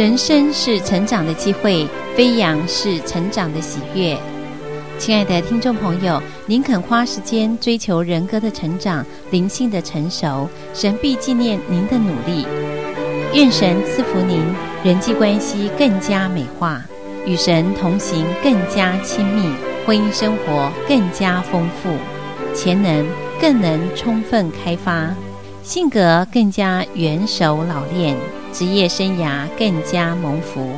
人生是成长的机会，飞扬是成长的喜悦。亲爱的听众朋友，您肯花时间追求人格的成长、灵性的成熟，神必纪念您的努力。愿神赐福您，人际关系更加美化，与神同行更加亲密，婚姻生活更加丰富，潜能更能充分开发，性格更加圆熟老练。职业生涯更加蒙福。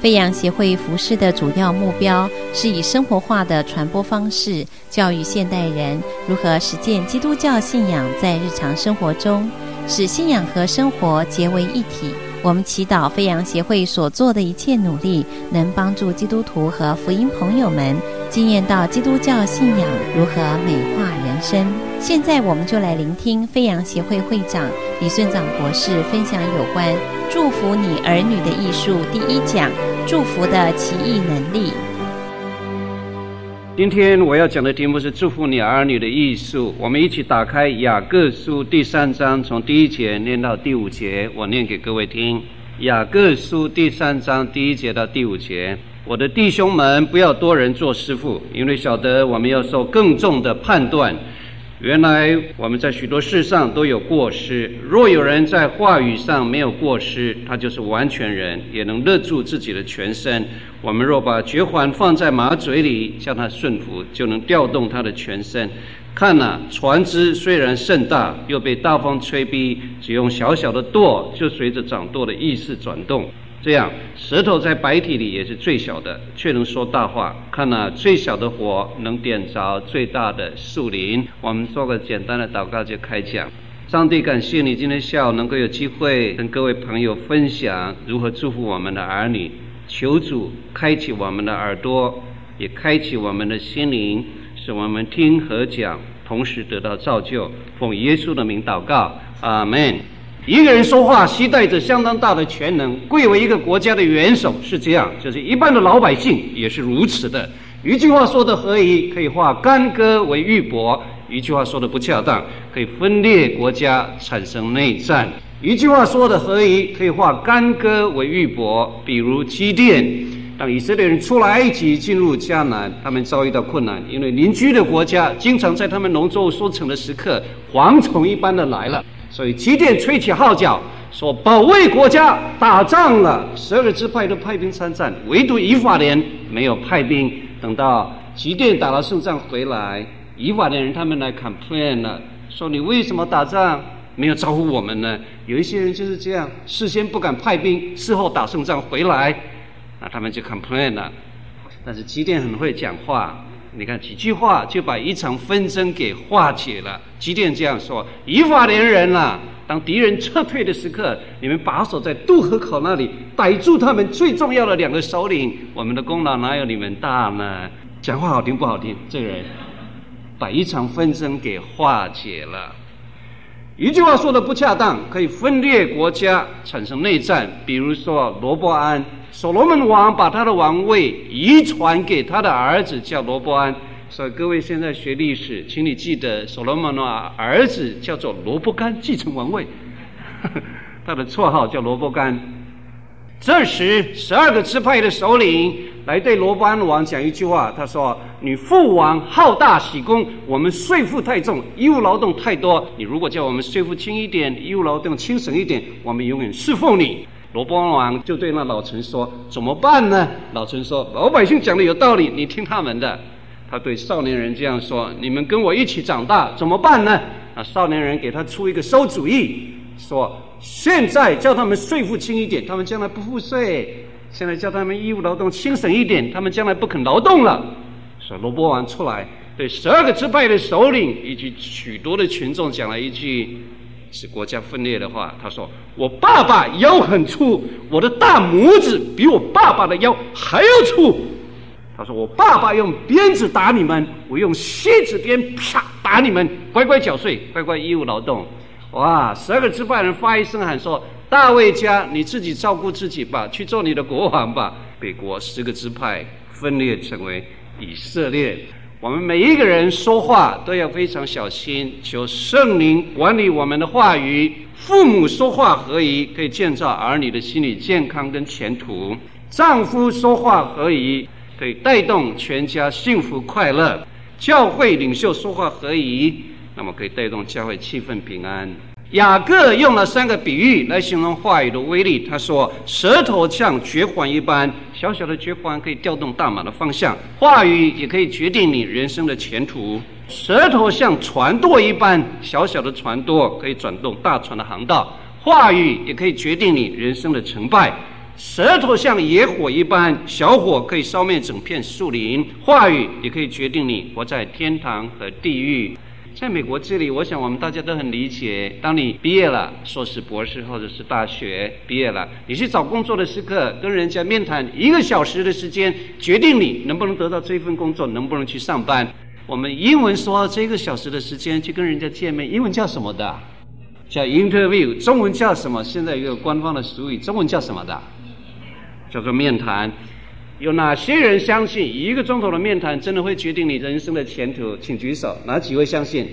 飞扬协会服事的主要目标是以生活化的传播方式，教育现代人如何实践基督教信仰在日常生活中，使信仰和生活结为一体。我们祈祷飞扬协会所做的一切努力，能帮助基督徒和福音朋友们经验到基督教信仰如何美化人生。现在，我们就来聆听飞扬协会会长李顺长博士分享有关祝福你儿女的艺术第一讲：祝福的奇异能力。今天我要讲的题目是祝福你儿女的艺术。我们一起打开雅各书第三章，从第一节念到第五节，我念给各位听。雅各书第三章第一节到第五节：我的弟兄们，不要多人做师傅，因为晓得我们要受更重的判断。原来我们在许多事上都有过失。若有人在话语上没有过失，他就是完全人，也能勒住自己的全身。我们若把嚼环放在马嘴里，叫它顺服，就能调动他的全身。看哪、啊，船只虽然甚大，又被大风吹逼，只用小小的舵，就随着掌舵的意识转动。这样，舌头在白体里也是最小的，却能说大话。看那最小的火能点着最大的树林。我们做个简单的祷告就开讲。上帝感谢你今天下午能够有机会跟各位朋友分享如何祝福我们的儿女。求主开启我们的耳朵，也开启我们的心灵，使我们听和讲，同时得到造就。奉耶稣的名祷告，阿门。一个人说话携带着相当大的权能，贵为一个国家的元首是这样，就是一般的老百姓也是如此的。一句话说的合宜，可以化干戈为玉帛；一句话说的不恰当，可以分裂国家，产生内战。一句话说的合宜，可以化干戈为玉帛。比如基甸，当以色列人出了埃及，进入迦南，他们遭遇到困难，因为邻居的国家经常在他们农作物收成的时刻，蝗虫一般的来了。所以基甸吹起号角，说保卫国家，打仗了。十二个支派都派兵参战，唯独以法莲没有派兵。等到基甸打了胜仗回来，以法莲人他们来 complain 了，说你为什么打仗没有招呼我们呢？有一些人就是这样，事先不敢派兵，事后打胜仗回来，那他们就 complain 了。但是基甸很会讲话。你看几句话就把一场纷争给化解了。即便这样说：“以法连人啊，当敌人撤退的时刻，你们把守在渡河口那里，逮住他们最重要的两个首领，我们的功劳哪有你们大呢？”讲话好听不好听？这个人把一场纷争给化解了。一句话说的不恰当，可以分裂国家，产生内战。比如说罗伯安。所罗门王把他的王位遗传给他的儿子，叫罗伯安。所以各位现在学历史，请你记得，所罗门的儿子叫做罗伯干，继承王位。他的绰号叫罗伯干。这时，十二个支派的首领来对罗伯安王讲一句话，他说：“你父王好大喜功，我们税负太重，义务劳动太多。你如果叫我们税负轻一点，义务劳动轻省一点，我们永远侍奉你。”罗波安王就对那老臣说：“怎么办呢？”老臣说：“老百姓讲的有道理，你听他们的。”他对少年人这样说：“你们跟我一起长大，怎么办呢？”啊，少年人给他出一个馊主意，说：“现在叫他们税负轻一点，他们将来不付税；现在叫他们义务劳动轻省一点，他们将来不肯劳动了。”所以罗波王出来对十二个支派的首领以及许多的群众讲了一句。使国家分裂的话，他说：“我爸爸腰很粗，我的大拇指比我爸爸的腰还要粗。”他说：“我爸爸用鞭子打你们，我用蝎子鞭啪打你们，乖乖缴税，乖乖义务劳动。”哇！十二个支派人发一声喊说：“大卫家，你自己照顾自己吧，去做你的国王吧。”北国十个支派分裂成为以色列。我们每一个人说话都要非常小心，求圣灵管理我们的话语。父母说话合宜，可以建造儿女的心理健康跟前途；丈夫说话合宜，可以带动全家幸福快乐；教会领袖说话合宜，那么可以带动教会气氛平安。雅各用了三个比喻来形容话语的威力。他说：“舌头像绝环一般，小小的绝环可以调动大马的方向；话语也可以决定你人生的前途。舌头像船舵一般，小小的船舵可以转动大船的航道；话语也可以决定你人生的成败。舌头像野火一般，小火可以烧灭整片树林；话语也可以决定你活在天堂和地狱。”在美国这里，我想我们大家都很理解。当你毕业了，硕士、博士或者是大学毕业了，你去找工作的时刻，跟人家面谈一个小时的时间，决定你能不能得到这份工作，能不能去上班。我们英文说这个小时的时间去跟人家见面，英文叫什么的？叫 interview。中文叫什么？现在一个官方的俗语，中文叫什么的？叫做面谈。有哪些人相信一个钟头的面谈真的会决定你人生的前途？请举手，哪几位相信？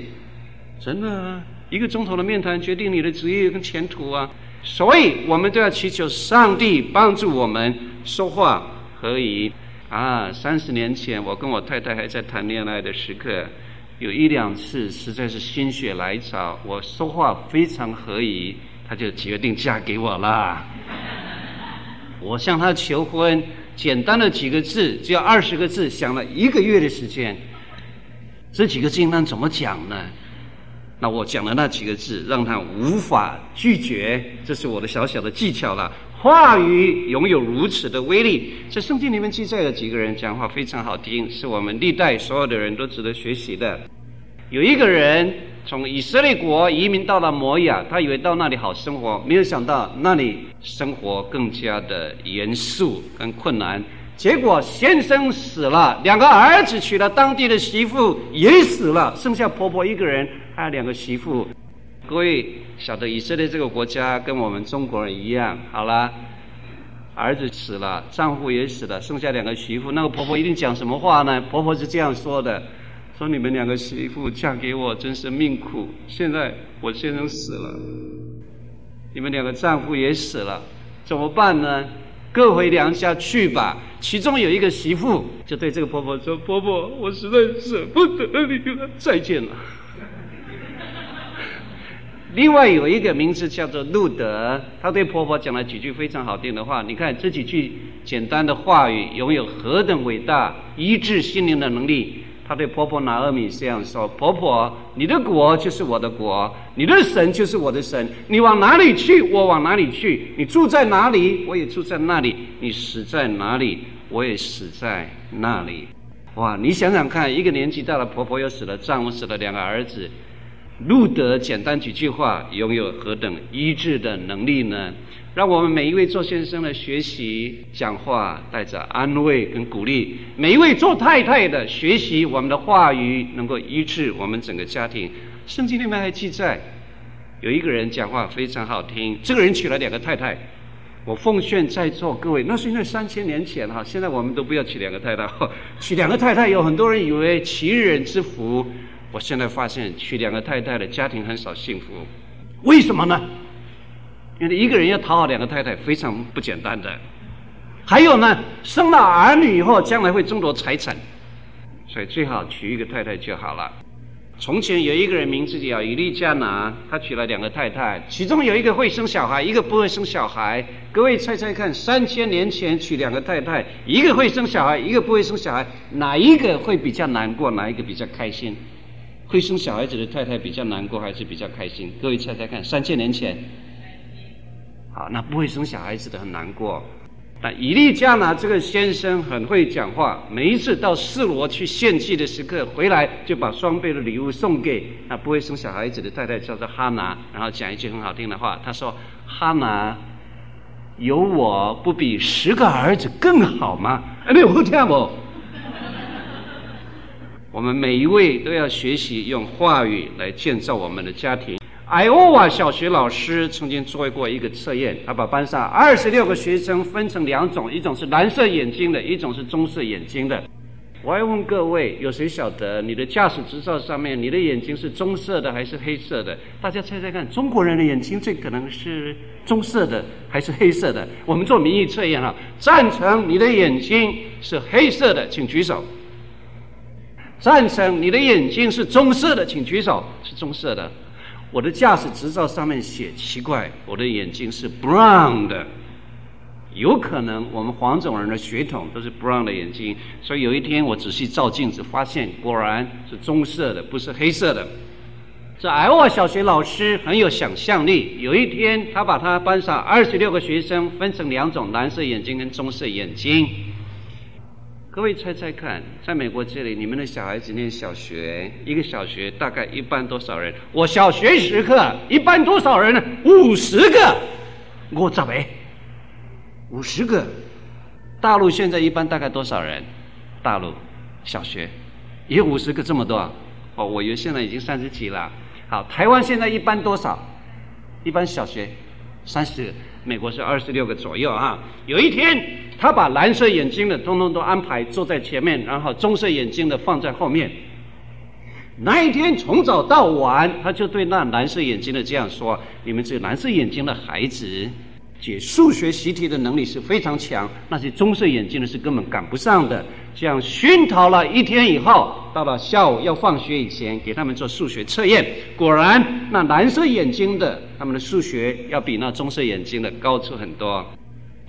真的啊，一个钟头的面谈决定你的职业跟前途啊！所以我们都要祈求上帝帮助我们说话合宜啊！三十年前，我跟我太太还在谈恋爱的时刻，有一两次实在是心血来潮，我说话非常合宜，她就决定嫁给我了。我向她求婚。简单的几个字，只要二十个字，想了一个月的时间。这几个字应当怎么讲呢？那我讲的那几个字，让他无法拒绝，这是我的小小的技巧了。话语拥有如此的威力，在圣经里面记载的几个人讲话非常好听，是我们历代所有的人都值得学习的。有一个人从以色列国移民到了摩亚，他以为到那里好生活，没有想到那里生活更加的严肃跟困难。结果先生死了，两个儿子娶了当地的媳妇也死了，剩下婆婆一个人，还有两个媳妇。各位晓得以色列这个国家跟我们中国人一样，好了，儿子死了，丈夫也死了，剩下两个媳妇，那个婆婆一定讲什么话呢？婆婆是这样说的。说你们两个媳妇嫁给我真是命苦，现在我先生死了，你们两个丈夫也死了，怎么办呢？各回娘家去吧。其中有一个媳妇就对这个婆婆说：“婆婆，我实在舍不得你了，再见了。”另外有一个名字叫做路德，他对婆婆讲了几句非常好听的话。你看这几句简单的话语，拥有何等伟大医治心灵的能力。他对婆婆拿俄米这样说：“婆婆，你的国就是我的国，你的神就是我的神。你往哪里去，我往哪里去；你住在哪里，我也住在那里；你死在哪里，我也死在那里。”哇！你想想看，一个年纪大的婆婆又死了，丈夫死了，两个儿子，路德简单几句话，拥有何等医治的能力呢？让我们每一位做先生的学习讲话带着安慰跟鼓励；每一位做太太的学习我们的话语能够医治我们整个家庭。圣经里面还记载，有一个人讲话非常好听，这个人娶了两个太太。我奉劝在座各位，那是因为三千年前哈，现在我们都不要娶两个太太。娶两个太太有很多人以为其人之福，我现在发现娶两个太太的家庭很少幸福，为什么呢？因为一个人要讨好两个太太非常不简单的，还有呢，生了儿女以后将来会争夺财产，所以最好娶一个太太就好了。从前有一个人名字叫伊利加拿，他娶了两个太太，其中有一个会生小孩，一个不会生小孩。各位猜猜看，三千年前娶两个太太，一个会生小孩，一个不会生小孩，哪一个会比较难过？哪一个比较开心？会生小孩子的太太比较难过还是比较开心？各位猜猜看，三千年前。啊，那不会生小孩子的很难过。但以利加拿这个先生很会讲话，每一次到示罗去献祭的时刻回来，就把双倍的礼物送给那不会生小孩子的太太，叫做哈拿，然后讲一句很好听的话，他说：“哈拿，有我不比十个儿子更好吗？”哎，没有这样不？我们每一位都要学习用话语来建造我们的家庭。艾欧瓦小学老师曾经做过一个测验，他把班上二十六个学生分成两种，一种是蓝色眼睛的，一种是棕色眼睛的。我还问各位，有谁晓得你的驾驶执照上面，你的眼睛是棕色的还是黑色的？大家猜猜看，中国人的眼睛最可能是棕色的还是黑色的？我们做民意测验哈，赞成你的眼睛是黑色的，请举手。赞成你的眼睛是棕色的，请举手。是棕色的。我的驾驶执照上面写奇怪，我的眼睛是 brown 的。有可能我们黄种人的血统都是 brown 的眼睛，所以有一天我仔细照镜子，发现果然是棕色的，不是黑色的。这艾瓦小学老师很有想象力。有一天，他把他班上二十六个学生分成两种：蓝色眼睛跟棕色眼睛。各位猜猜看，在美国这里，你们的小孩子念小学，一个小学大概一班多少人？我小学时刻一班多少人呢？五十个，我咋没？五十个。大陆现在一班大概多少人？大陆小学也五十个这么多？哦，我以为现在已经三十几了。好，台湾现在一班多少？一班小学三十。美国是二十六个左右啊。有一天，他把蓝色眼睛的通通都安排坐在前面，然后棕色眼睛的放在后面。那一天从早到晚，他就对那蓝色眼睛的这样说：“你们这蓝色眼睛的孩子。”解数学习题的能力是非常强，那些棕色眼睛的是根本赶不上的。这样熏陶了一天以后，到了下午要放学以前，给他们做数学测验。果然，那蓝色眼睛的他们的数学要比那棕色眼睛的高出很多。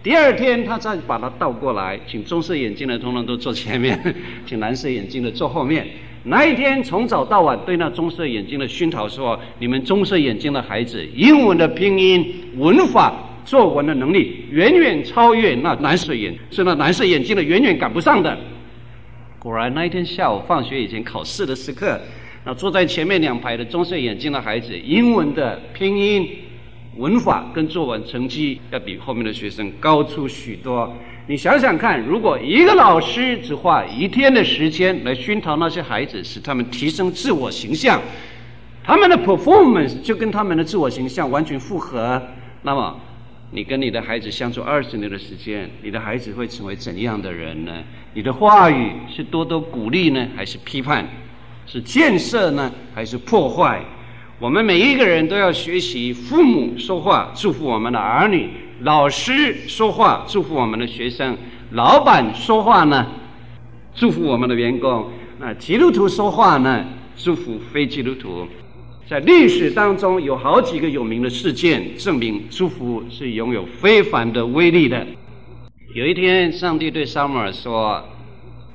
第二天，他再把它倒过来，请棕色眼睛的通通都坐前面，请蓝色眼睛的坐后面。那一天从早到晚对那棕色眼睛的熏陶说：“你们棕色眼睛的孩子，英文的拼音文法。”作文的能力远远超越那蓝色眼，是那蓝色眼睛的远远赶不上的。果然那一天下午放学以前考试的时刻，那坐在前面两排的棕色眼镜的孩子，英文的拼音、文法跟作文成绩要比后面的学生高出许多。你想想看，如果一个老师只花一天的时间来熏陶那些孩子，使他们提升自我形象，他们的 performance 就跟他们的自我形象完全符合，那么。你跟你的孩子相处二十年的时间，你的孩子会成为怎样的人呢？你的话语是多多鼓励呢，还是批判？是建设呢，还是破坏？我们每一个人都要学习：父母说话祝福我们的儿女，老师说话祝福我们的学生，老板说话呢祝福我们的员工，那基督徒说话呢祝福非基督徒。在历史当中，有好几个有名的事件，证明祝福是拥有非凡的威力的。有一天，上帝对撒母耳说：“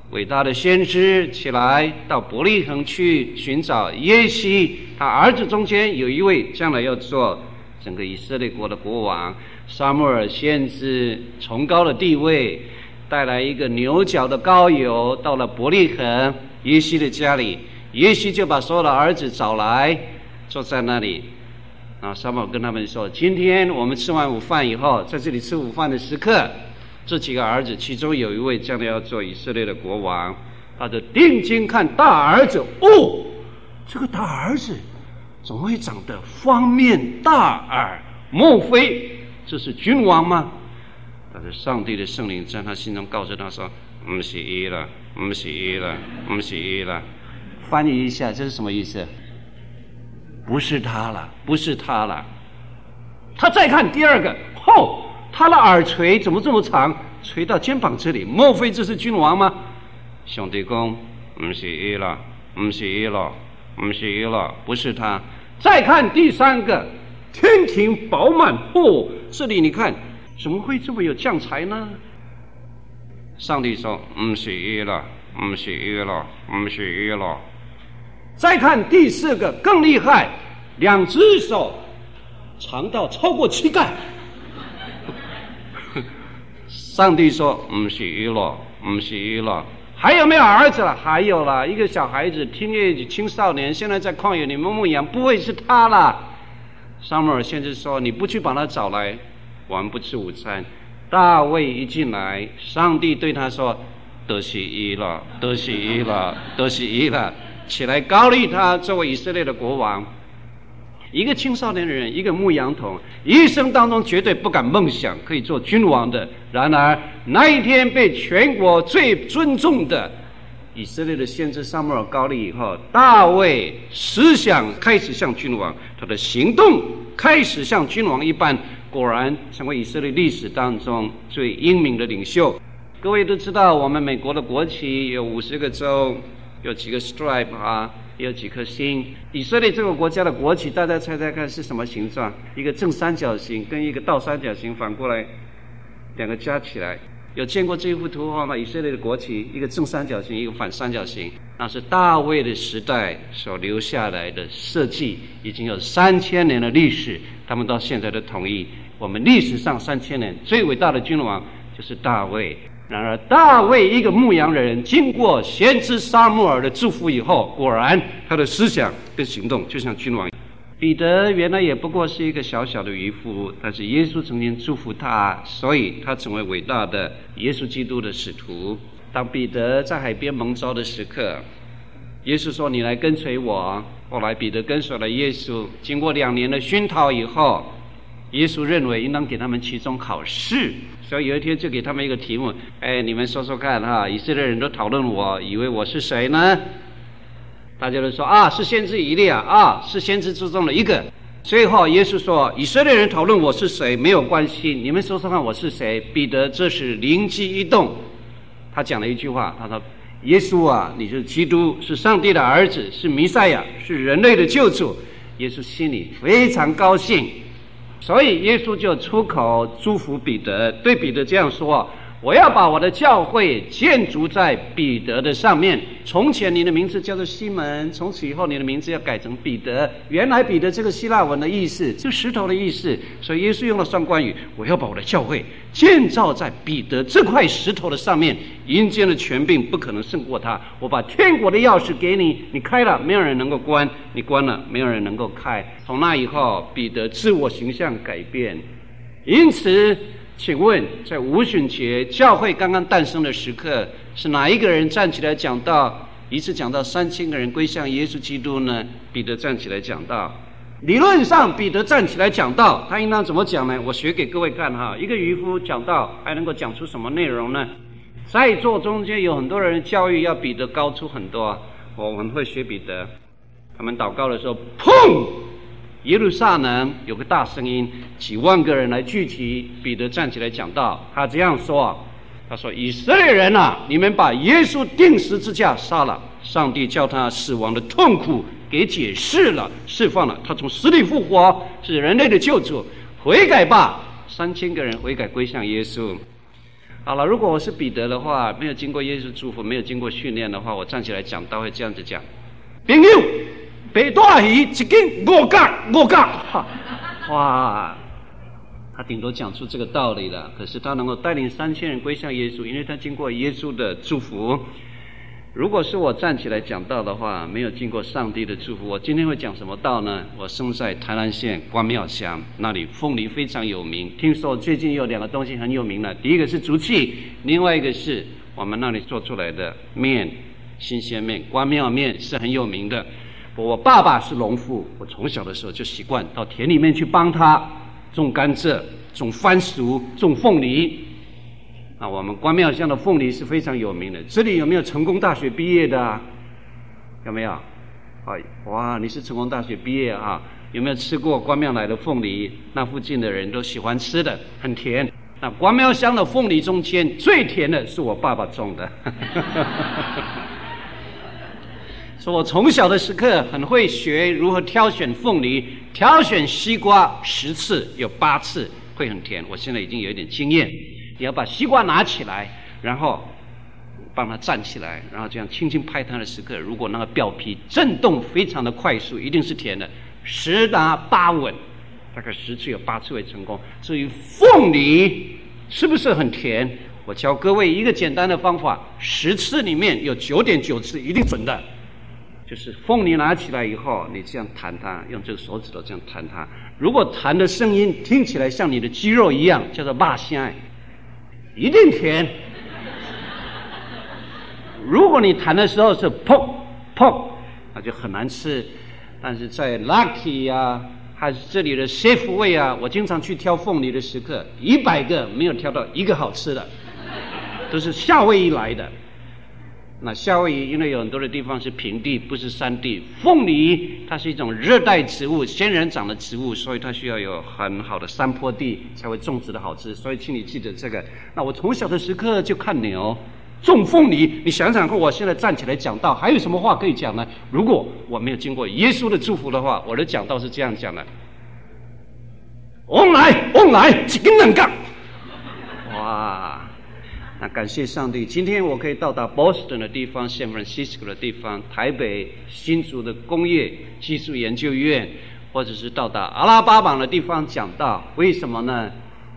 伟大的先知起来，到伯利恒去寻找耶西，他儿子中间有一位将来要做整个以色列国的国王。”撒母耳先知崇高的地位，带来一个牛角的膏油，到了伯利恒耶西的家里，耶西就把所有的儿子找来。坐在那里，啊，撒母耳跟他们说：“今天我们吃完午饭以后，在这里吃午饭的时刻，这几个儿子其中有一位将来要做以色列的国王，他就定睛看大儿子，哦，这个大儿子怎么会长得方面大耳？莫非这是君王吗？但是上帝的圣灵在他心中告诉他说：不是伊了，不是伊了，不是伊了。翻译一下，这是什么意思？”不是他了，不是他了。他再看第二个，吼，他的耳垂怎么这么长，垂到肩膀这里？莫非这是君王吗？兄弟公，不是伊了，不是伊了，不是伊了，不是他。再看第三个，天庭饱满，哦，这里你看，怎么会这么有将才呢？上帝说，不是伊了，不是伊了，不是伊了。再看第四个更厉害，两只手长到超过膝盖。上帝说：“不是伊了，不是伊了。”还有没有儿子了？还有了一个小孩子，听业青少年，现在在旷野里面牧羊，不会是他了。撒母耳先生说：“你不去把他找来，我们不吃午餐。”大卫一进来，上帝对他说：“得西伊了，得西伊了，得西伊了。”起来，膏立他作为以色列的国王。一个青少年的人，一个牧羊童，一生当中绝对不敢梦想可以做君王的。然而那一天，被全国最尊重的以色列的先知撒母耳膏立以后，大卫思想开始像君王，他的行动开始像君王一般，果然成为以色列历史当中最英明的领袖。各位都知道，我们美国的国旗有五十个州，有几个 stripe 啊，有几颗星。以色列这个国家的国旗，大家猜猜看是什么形状？一个正三角形跟一个倒三角形反过来，两个加起来。有见过这一幅图画吗？以色列的国旗，一个正三角形，一个反三角形，那是大卫的时代所留下来的设计，已经有三千年的历史。他们到现在都同意，我们历史上三千年最伟大的君王就是大卫。然而，大卫一个牧羊人，经过先知撒母耳的祝福以后，果然他的思想跟行动就像君王。彼得原来也不过是一个小小的渔夫，但是耶稣曾经祝福他，所以他成为伟大的耶稣基督的使徒。当彼得在海边蒙召的时刻，耶稣说：“你来跟随我。”后来彼得跟随了耶稣，经过两年的熏陶以后，耶稣认为应当给他们期中考试，所以有一天就给他们一个题目：“哎，你们说说看哈，以色列人都讨论我，以为我是谁呢？”大家都说啊，是先知以利亚啊，是先知之中的一个。最后耶稣说：“以色列人讨论我是谁没有关系，你们说说看我是谁？”彼得这时灵机一动，他讲了一句话，他说：“耶稣啊，你是基督，是上帝的儿子，是弥赛亚，是人类的救主。”耶稣心里非常高兴，所以耶稣就出口祝福彼得，对彼得这样说。我要把我的教会建筑在彼得的上面。从前你的名字叫做西门，从此以后你的名字要改成彼得。原来彼得这个希腊文的意思，就石头的意思。所以耶稣用了双关语：我要把我的教会建造在彼得这块石头的上面。阴间的权柄不可能胜过他。我把天国的钥匙给你，你开了，没有人能够关；你关了，没有人能够开。从那以后，彼得自我形象改变，因此。请问，在五旬节教会刚刚诞生的时刻，是哪一个人站起来讲道？一次讲道三千个人归向耶稣基督呢？彼得站起来讲道。理论上，彼得站起来讲道，他应当怎么讲呢？我学给各位看哈。一个渔夫讲道，还能够讲出什么内容呢？在座中间有很多人教育要彼得高出很多，我们会学彼得。他们祷告的时候，砰！耶路撒冷有个大声音，几万个人来聚集。彼得站起来讲道，他这样说：“他说，以色列人呐，你们把耶稣钉十字架杀了，上帝叫他死亡的痛苦给解释了，释放了，他从死里复活，是人类的救主。悔改吧！三千个人悔改归向耶稣。好了，如果我是彼得的话，没有经过耶稣祝福，没有经过训练的话，我站起来讲道会这样子讲：朋友。北大鱼一斤五角五角，哇！他顶多讲出这个道理了。可是他能够带领三千人归向耶稣，因为他经过耶稣的祝福。如果是我站起来讲道的话，没有经过上帝的祝福，我今天会讲什么道呢？我生在台南县关庙乡，那里凤梨非常有名。听说最近有两个东西很有名了，第一个是竹器，另外一个是我们那里做出来的面，新鲜面，关庙面是很有名的。我爸爸是农夫，我从小的时候就习惯到田里面去帮他种甘蔗、种番薯、种凤梨。啊，我们关庙乡的凤梨是非常有名的。这里有没有成功大学毕业的啊？有没有？哎，哇，你是成功大学毕业啊？有没有吃过关庙来的凤梨？那附近的人都喜欢吃的，很甜。那关庙乡的凤梨中间最甜的是我爸爸种的。说我从小的时刻很会学如何挑选凤梨，挑选西瓜十次有八次会很甜。我现在已经有一点经验。你要把西瓜拿起来，然后帮它站起来，然后这样轻轻拍它的时刻，如果那个表皮震动非常的快速，一定是甜的。十拿八稳，大概十次有八次会成功。至于凤梨是不是很甜，我教各位一个简单的方法：十次里面有九点九次一定准的。就是凤梨拿起来以后，你这样弹它，用这个手指头这样弹它。如果弹的声音听起来像你的肌肉一样，叫做肉声，一定甜。如果你弹的时候是砰砰，那就很难吃。但是在 Lucky 啊，还是这里的 Safeway 啊，我经常去挑凤梨的时刻，一百个没有挑到一个好吃的，都是夏威夷来的。那夏威夷因为有很多的地方是平地，不是山地。凤梨它是一种热带植物，仙人掌的植物，所以它需要有很好的山坡地才会种植的好吃。所以请你记得这个。那我从小的时刻就看牛种凤梨，你想想看，我现在站起来讲道，还有什么话可以讲呢？如果我没有经过耶稣的祝福的话，我的讲道是这样讲的：旺来，旺来，几根能干。感谢上帝，今天我可以到达 Boston 的地方，San Francisco 的地方，台北新竹的工业技术研究院，或者是到达阿拉巴马的地方讲道。为什么呢？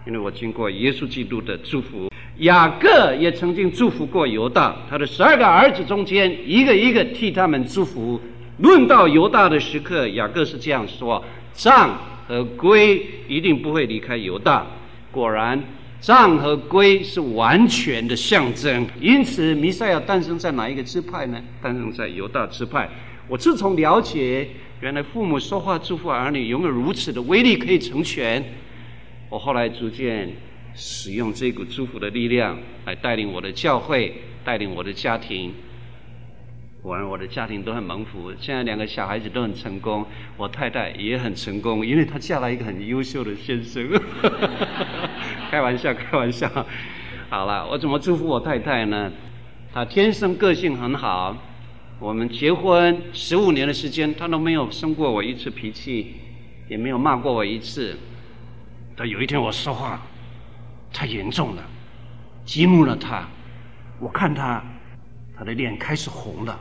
因为我经过耶稣基督的祝福。雅各也曾经祝福过犹大，他的十二个儿子中间，一个一个替他们祝福。论到犹大的时刻，雅各是这样说：杖和圭一定不会离开犹大。果然。杖和圭是完全的象征，因此弥赛亚诞生在哪一个支派呢？诞生在犹大支派。我自从了解原来父母说话祝福儿女拥有如此的威力可以成全，我后来逐渐使用这股祝福的力量来带领我的教会，带领我的家庭。果然，我的家庭都很蒙福。现在两个小孩子都很成功，我太太也很成功，因为她嫁了一个很优秀的先生。开玩笑，开玩笑。好了，我怎么祝福我太太呢？她天生个性很好。我们结婚十五年的时间，她都没有生过我一次脾气，也没有骂过我一次。但有一天我说话太严重了，激怒了她。我看她，她的脸开始红了。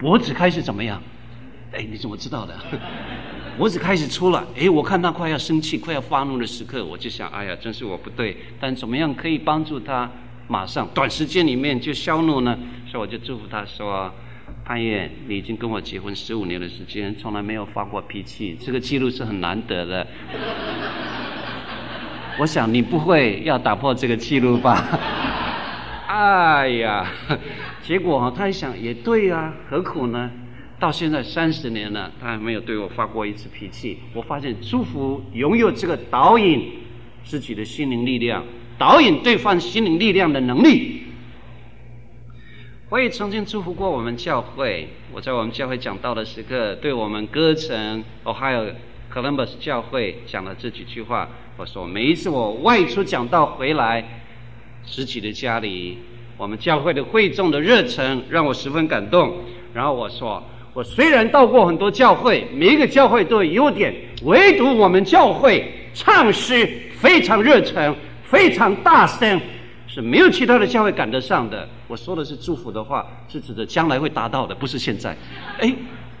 脖子开始怎么样？哎，你怎么知道的？脖子开始粗了。哎，我看他快要生气、快要发怒的时刻，我就想，哎呀，真是我不对。但怎么样可以帮助他马上短时间里面就消怒呢？所以我就祝福他说：“潘越，你已经跟我结婚十五年的时间，从来没有发过脾气，这个记录是很难得的。我想你不会要打破这个记录吧？”哎呀！结果，他一想也对、啊，何苦呢？到现在三十年了，他还没有对我发过一次脾气。我发现祝福拥有这个导引自己的心灵力量，导引对方心灵力量的能力。我也曾经祝福过我们教会，我在我们教会讲道的时刻，对我们歌城 Ohio Columbus 教会讲了这几句话。我说每一次我外出讲道回来，自己的家里。我们教会的会众的热忱让我十分感动。然后我说，我虽然到过很多教会，每一个教会都有优点，唯独我们教会唱诗非常热忱，非常大声，是没有其他的教会赶得上的。我说的是祝福的话，是指的将来会达到的，不是现在。哎，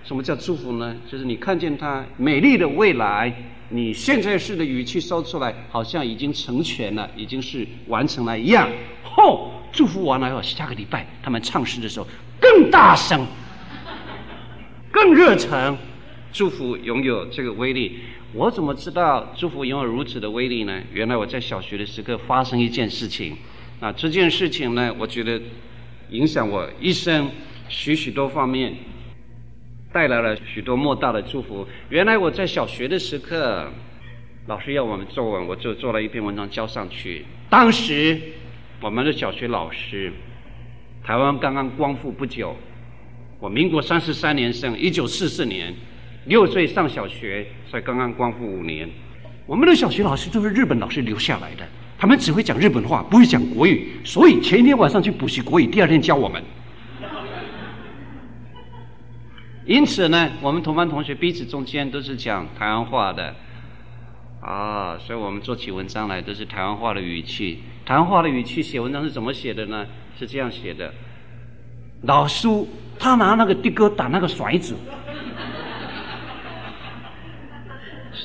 什么叫祝福呢？就是你看见它美丽的未来，你现在式的语气说出来，好像已经成全了，已经是完成了一样。后。祝福完了以后，下个礼拜他们唱诗的时候更大声、更热诚。祝福拥有这个威力，我怎么知道祝福拥有如此的威力呢？原来我在小学的时刻发生一件事情，啊，这件事情呢，我觉得影响我一生许许多方面，带来了许多莫大的祝福。原来我在小学的时刻，老师要我们作文，我就做了一篇文章交上去，当时。我们的小学老师，台湾刚刚光复不久，我民国三十三年生，一九四四年，六岁上小学，才刚刚光复五年。我们的小学老师都是日本老师留下来的，他们只会讲日本话，不会讲国语，所以前一天晚上去补习国语，第二天教我们。因此呢，我们同班同学彼此中间都是讲台湾话的。啊，所以我们做起文章来都是台湾话的语气。台湾话的语气写文章是怎么写的呢？是这样写的：老苏他拿那个的哥打那个甩子，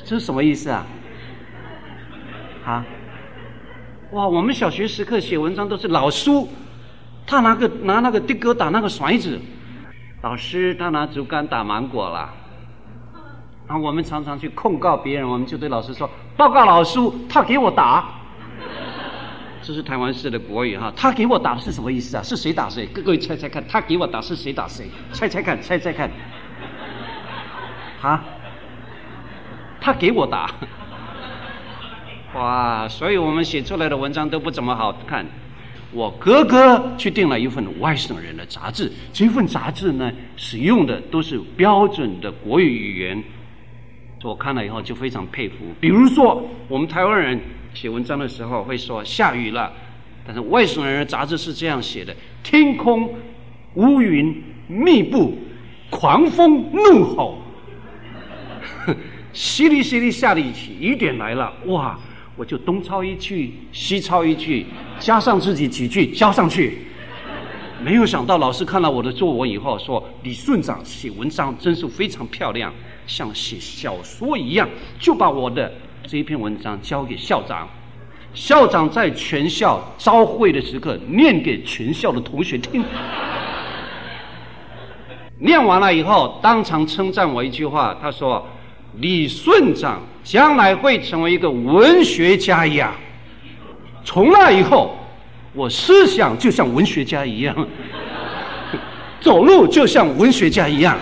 这是什么意思啊？啊？哇，我们小学时刻写文章都是老苏他拿个拿那个的哥打那个甩子，老师他拿竹竿打芒果了。然后我们常常去控告别人，我们就对老师说：“报告老师，他给我打。”这是台湾式的国语哈，他给我打是什么意思啊？是谁打谁？各位猜猜看，他给我打是谁打谁？猜猜看，猜猜看。啊？他给我打。哇！所以我们写出来的文章都不怎么好看。我哥哥去订了一份外省人的杂志，这份杂志呢，使用的都是标准的国语语言。我看了以后就非常佩服。比如说，我们台湾人写文章的时候会说下雨了，但是外省人的杂志是这样写的：天空乌云密布，狂风怒吼，淅沥淅沥下了一起，雨点来了，哇！我就东抄一句，西抄一句，加上自己几句交上去。没有想到老师看了我的作文以后说：“李顺长写文章真是非常漂亮，像写小说一样。”就把我的这一篇文章交给校长。校长在全校招会的时刻念给全校的同学听。念完了以后，当场称赞我一句话，他说。李顺长将来会成为一个文学家一样。从那以后，我思想就像文学家一样，走路就像文学家一样。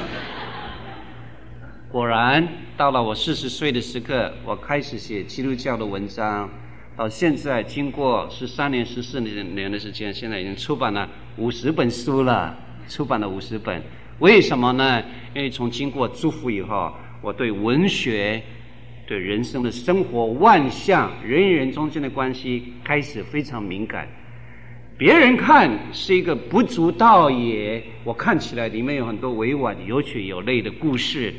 果然，到了我四十岁的时刻，我开始写基督教的文章。到现在，经过十三年、十四年年的时间，现在已经出版了五十本书了。出版了五十本，为什么呢？因为从经过祝福以后。我对文学、对人生的生活万象、人与人中间的关系开始非常敏感。别人看是一个不足道也，我看起来里面有很多委婉、有血有泪的故事。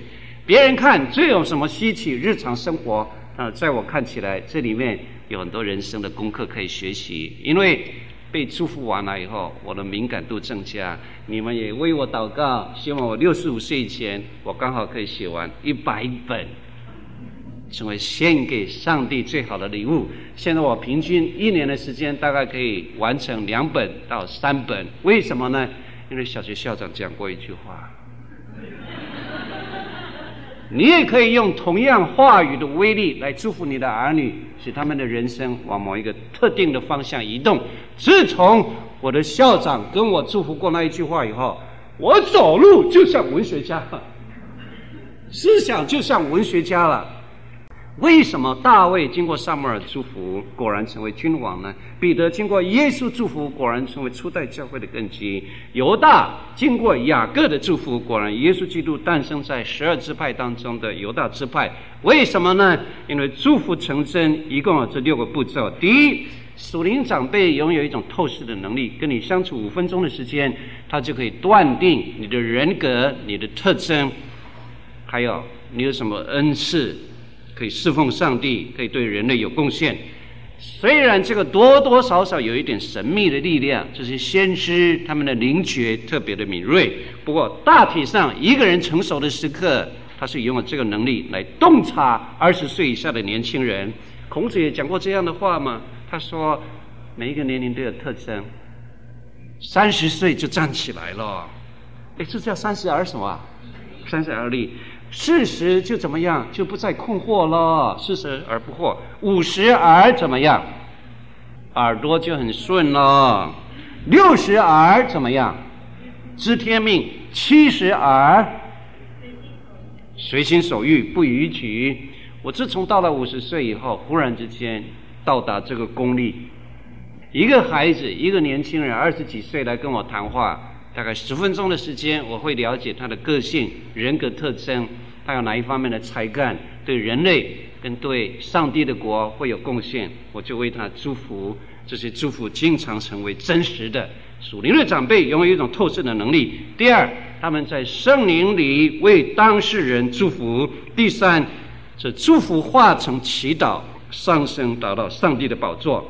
别人看这有什么稀奇？日常生活啊，在我看起来，这里面有很多人生的功课可以学习。因为被祝福完了以后，我的敏感度增加。你们也为我祷告，希望我六十五岁以前，我刚好可以写完一百本，成为献给上帝最好的礼物。现在我平均一年的时间，大概可以完成两本到三本。为什么呢？因为小学校长讲过一句话。你也可以用同样话语的威力来祝福你的儿女，使他们的人生往某一个特定的方向移动。自从我的校长跟我祝福过那一句话以后，我走路就像文学家，思想就像文学家了。为什么大卫经过撒母耳祝福，果然成为君王呢？彼得经过耶稣祝福，果然成为初代教会的根基。犹大经过雅各的祝福，果然耶稣基督诞生在十二支派当中的犹大支派。为什么呢？因为祝福成真一共有这六个步骤。第一，属灵长辈拥有一种透视的能力，跟你相处五分钟的时间，他就可以断定你的人格、你的特征，还有你有什么恩赐。可以侍奉上帝，可以对人类有贡献。虽然这个多多少少有一点神秘的力量，这些先知他们的灵觉特别的敏锐。不过大体上，一个人成熟的时刻，他是拥有这个能力来洞察二十岁以下的年轻人。孔子也讲过这样的话嘛，他说每一个年龄都有特征，三十岁就站起来了。哎，这叫三十而什么？三十而立。四十就怎么样，就不再困惑了。四十而不惑，五十而怎么样？耳朵就很顺了。六十而怎么样？知天命。七十而随心所欲，不逾矩。我自从到了五十岁以后，忽然之间到达这个功力。一个孩子，一个年轻人，二十几岁来跟我谈话。大概十分钟的时间，我会了解他的个性、人格特征，他有哪一方面的才干，对人类跟对上帝的国会有贡献，我就为他祝福。这些祝福经常成为真实的。属灵的长辈拥有一种透视的能力。第二，他们在圣灵里为当事人祝福。第三，这祝福化成祈祷，上升达到上帝的宝座。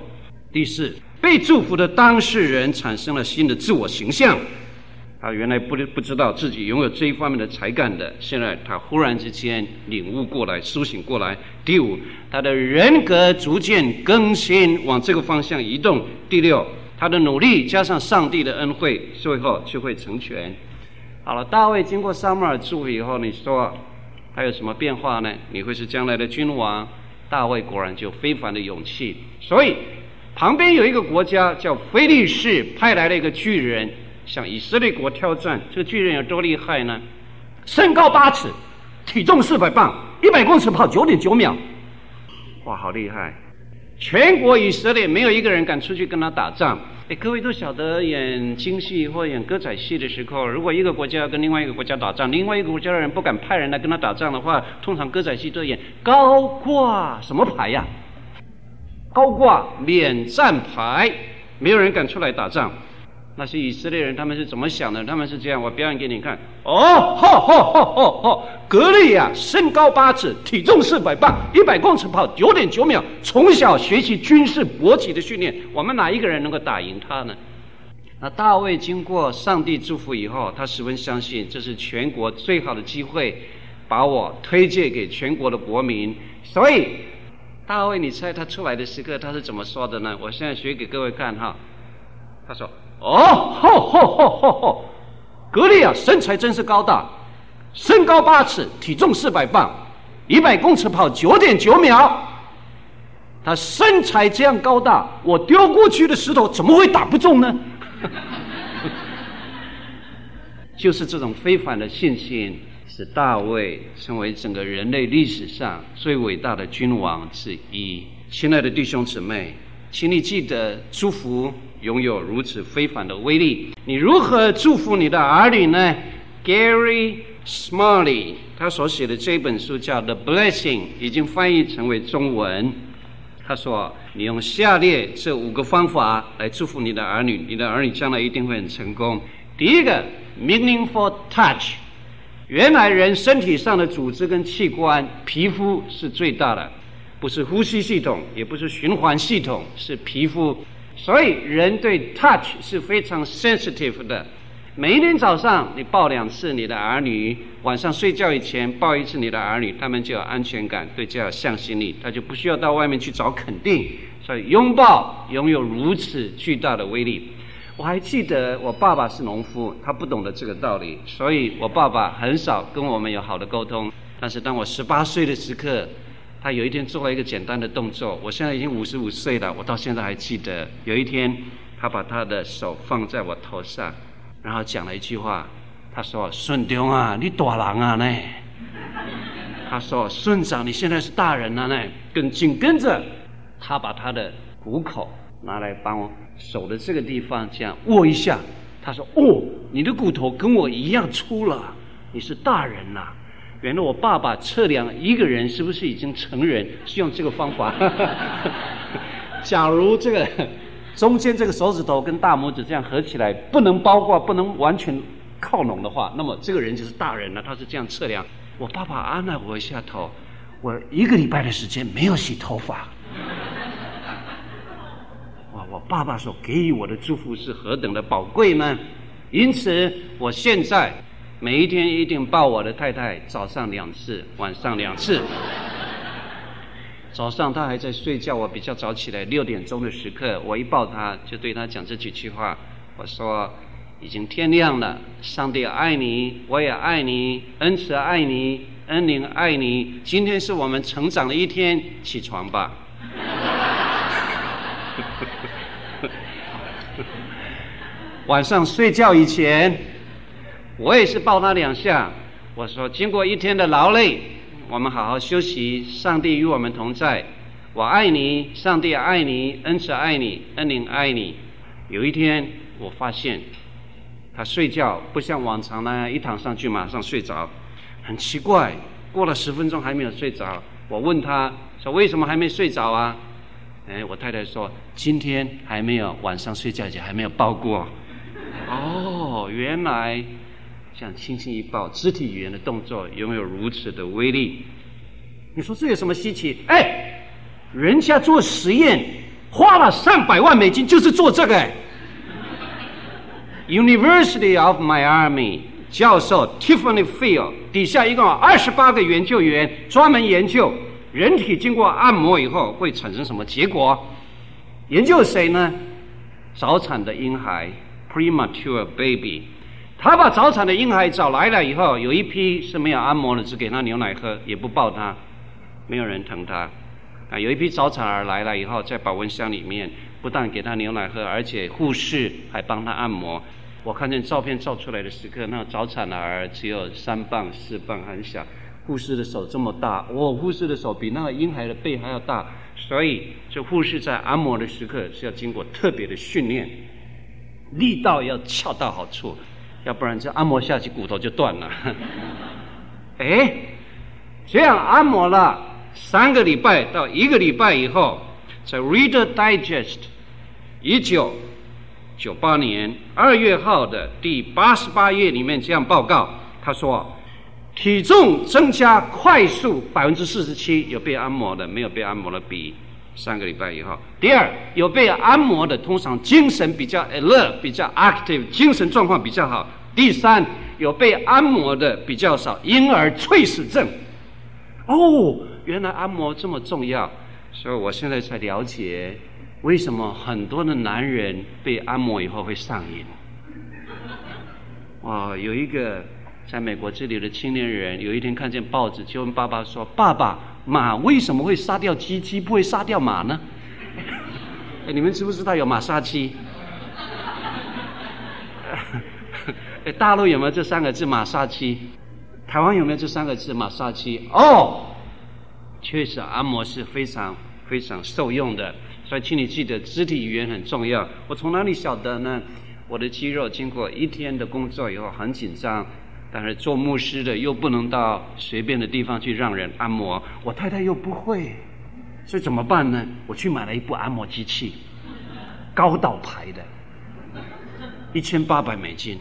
第四，被祝福的当事人产生了新的自我形象。他原来不不知道自己拥有这一方面的才干的，现在他忽然之间领悟过来、苏醒过来。第五，他的人格逐渐更新，往这个方向移动。第六，他的努力加上上帝的恩惠，最后就会成全。好了，大卫经过撒母耳祝福以后，你说他有什么变化呢？你会是将来的君王。大卫果然就非凡的勇气。所以旁边有一个国家叫非利士，派来了一个巨人。向以色列国挑战，这个巨人有多厉害呢？身高八尺，体重四百磅，一百公尺跑九点九秒，哇，好厉害！全国以色列没有一个人敢出去跟他打仗。哎，各位都晓得演京戏或演歌仔戏的时候，如果一个国家要跟另外一个国家打仗，另外一个国家的人不敢派人来跟他打仗的话，通常歌仔戏都演高挂什么牌呀？高挂免战牌，没有人敢出来打仗。那些以色列人他们是怎么想的？他们是这样，我表演给你看。哦，吼吼吼吼吼！歌利亚身高八尺，体重四百磅，一百公尺跑九点九秒。从小学习军事搏击的训练，我们哪一个人能够打赢他呢？那大卫经过上帝祝福以后，他十分相信这是全国最好的机会，把我推荐给全国的国民。所以，大卫，你猜他出来的时刻他是怎么说的呢？我现在学给各位看哈。他说。哦，吼吼吼吼吼！歌利亚身材真是高大，身高八尺，体重四百磅，一百公尺跑九点九秒。他身材这样高大，我丢过去的石头怎么会打不中呢？就是这种非凡的信心，使大卫成为整个人类历史上最伟大的君王之一。亲爱的弟兄姊妹，请你记得祝福。拥有如此非凡的威力，你如何祝福你的儿女呢？Gary Smalley 他所写的这本书叫《The Blessing》，已经翻译成为中文。他说：“你用下列这五个方法来祝福你的儿女，你的儿女将来一定会很成功。第一个，Meaningful Touch。原来人身体上的组织跟器官，皮肤是最大的，不是呼吸系统，也不是循环系统，是皮肤。”所以人对 touch 是非常 sensitive 的。每一天早上你抱两次你的儿女，晚上睡觉以前抱一次你的儿女，他们就有安全感，对，就有向心力，他就不需要到外面去找肯定。所以拥抱拥有如此巨大的威力。我还记得我爸爸是农夫，他不懂得这个道理，所以我爸爸很少跟我们有好的沟通。但是当我十八岁的时刻，他有一天做了一个简单的动作，我现在已经五十五岁了，我到现在还记得。有一天，他把他的手放在我头上，然后讲了一句话，他说：“顺中啊，你大人啊呢？” 他说：“顺长，你现在是大人了呢。”跟紧跟着，他把他的虎口拿来帮我手的这个地方这样握一下。他说：“哦，你的骨头跟我一样粗了，你是大人了。”原来我爸爸测量一个人是不是已经成人，是用这个方法。假如这个中间这个手指头跟大拇指这样合起来，不能包括，不能完全靠拢的话，那么这个人就是大人了。他是这样测量。我爸爸按了我一下头，我一个礼拜的时间没有洗头发。哇！我爸爸所给予我的祝福是何等的宝贵呢？因此，我现在。每一天一定抱我的太太，早上两次，晚上两次。早上她还在睡觉，我比较早起来，六点钟的时刻，我一抱她，就对她讲这几句话。我说：“已经天亮了，上帝爱你，我也爱你，恩慈爱你，恩灵爱你。今天是我们成长的一天，起床吧。”晚上睡觉以前。我也是抱他两下，我说：经过一天的劳累，我们好好休息。上帝与我们同在，我爱你，上帝爱你，恩慈爱你，恩灵爱你。有一天，我发现他睡觉不像往常那样一躺上去马上睡着，很奇怪，过了十分钟还没有睡着。我问他说：为什么还没睡着啊？哎，我太太说：今天还没有晚上睡觉前还没有抱过。哦，原来。像轻轻一抱，肢体语言的动作拥有如此的威力，你说这有什么稀奇？哎，人家做实验花了上百万美金，就是做这个。哎，University of Miami 教授 Tiffany Field 底下一共有二十八个研究员，专门研究人体经过按摩以后会产生什么结果。研究谁呢？早产的婴孩，premature baby。他把早产的婴孩找来了以后，有一批是没有按摩的，只给他牛奶喝，也不抱他，没有人疼他。啊，有一批早产儿来了以后，在保温箱里面，不但给他牛奶喝，而且护士还帮他按摩。我看见照片照出来的时刻，那个早产儿只有三磅四磅，很小，护士的手这么大，哦，护士的手比那个婴孩的背还要大，所以这护士在按摩的时刻是要经过特别的训练。力道要恰到好处，要不然这按摩下去骨头就断了。哎，这样按摩了三个礼拜到一个礼拜以后，在《Reader Digest》一九九八年二月号的第八十八页里面这样报告，他说，体重增加快速百分之四十七，有被按摩的，没有被按摩的比。三个礼拜以后，第二有被按摩的，通常精神比较 alert，比较 active，精神状况比较好。第三有被按摩的比较少，婴儿猝死症。哦，原来按摩这么重要，所以我现在才了解为什么很多的男人被按摩以后会上瘾。哇，有一个在美国这里的青年人，有一天看见报纸，就问爸爸说：“爸爸。”马为什么会杀掉鸡？鸡不会杀掉马呢？哎，你们知不知道有马杀鸡？哎，大陆有没有这三个字“马杀鸡”？台湾有没有这三个字“马杀鸡”？哦，确实按摩是非常非常受用的，所以请你记得肢体语言很重要。我从哪里晓得呢？我的肌肉经过一天的工作以后很紧张。但是做牧师的又不能到随便的地方去让人按摩，我太太又不会，所以怎么办呢？我去买了一部按摩机器，高岛牌的，一千八百美金。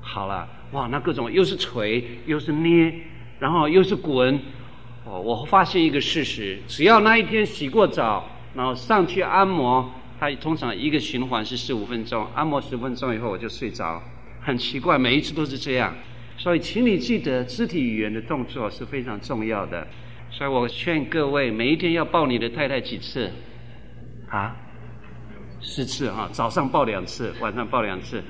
好了，哇，那各种又是捶又是捏，然后又是滚。哦，我发现一个事实：只要那一天洗过澡，然后上去按摩，它通常一个循环是十五分钟，按摩十分钟以后我就睡着。很奇怪，每一次都是这样。所以，请你记得，肢体语言的动作是非常重要的。所以我劝各位，每一天要抱你的太太几次？啊，四次哈，早上抱两次，晚上抱两次。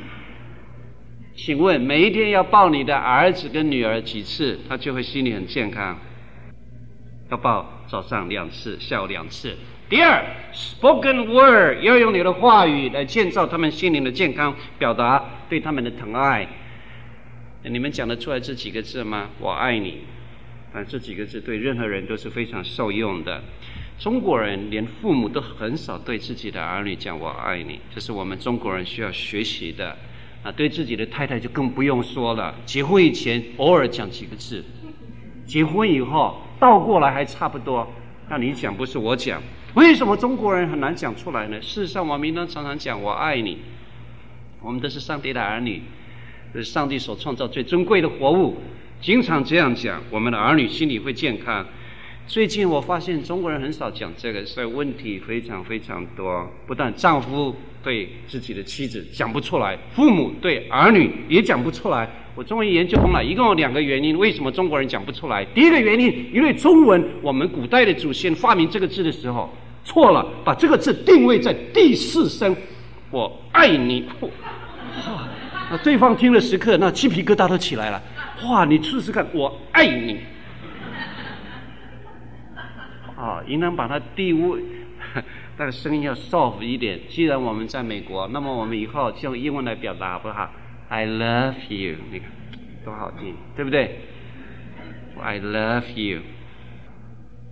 请问，每一天要抱你的儿子跟女儿几次，他就会心里很健康？要抱早上两次，下午两次。第二，spoken word 要用你的话语来建造他们心灵的健康，表达对他们的疼爱。你们讲得出来这几个字吗？我爱你。啊，这几个字对任何人都是非常受用的。中国人连父母都很少对自己的儿女讲“我爱你”，这是我们中国人需要学习的。啊，对自己的太太就更不用说了。结婚以前偶尔讲几个字，结婚以后倒过来还差不多。那你讲不是我讲，为什么中国人很难讲出来呢？事实上，我们应当常常讲“我爱你”。我们都是上帝的儿女。是上帝所创造最尊贵的活物，经常这样讲，我们的儿女心里会健康。最近我发现中国人很少讲这个，所以问题非常非常多。不但丈夫对自己的妻子讲不出来，父母对儿女也讲不出来。我终于研究通了，一共有两个原因，为什么中国人讲不出来？第一个原因，因为中文，我们古代的祖先发明这个字的时候错了，把这个字定位在第四声“我爱你”。对方听了时刻，那鸡皮疙瘩都起来了。哇，你试试看，我爱你。啊，应当把它低位，那个声音要 soft 一点。既然我们在美国，那么我们以后就用英文来表达，好不好？I love you，你看多好听，对不对？I love you。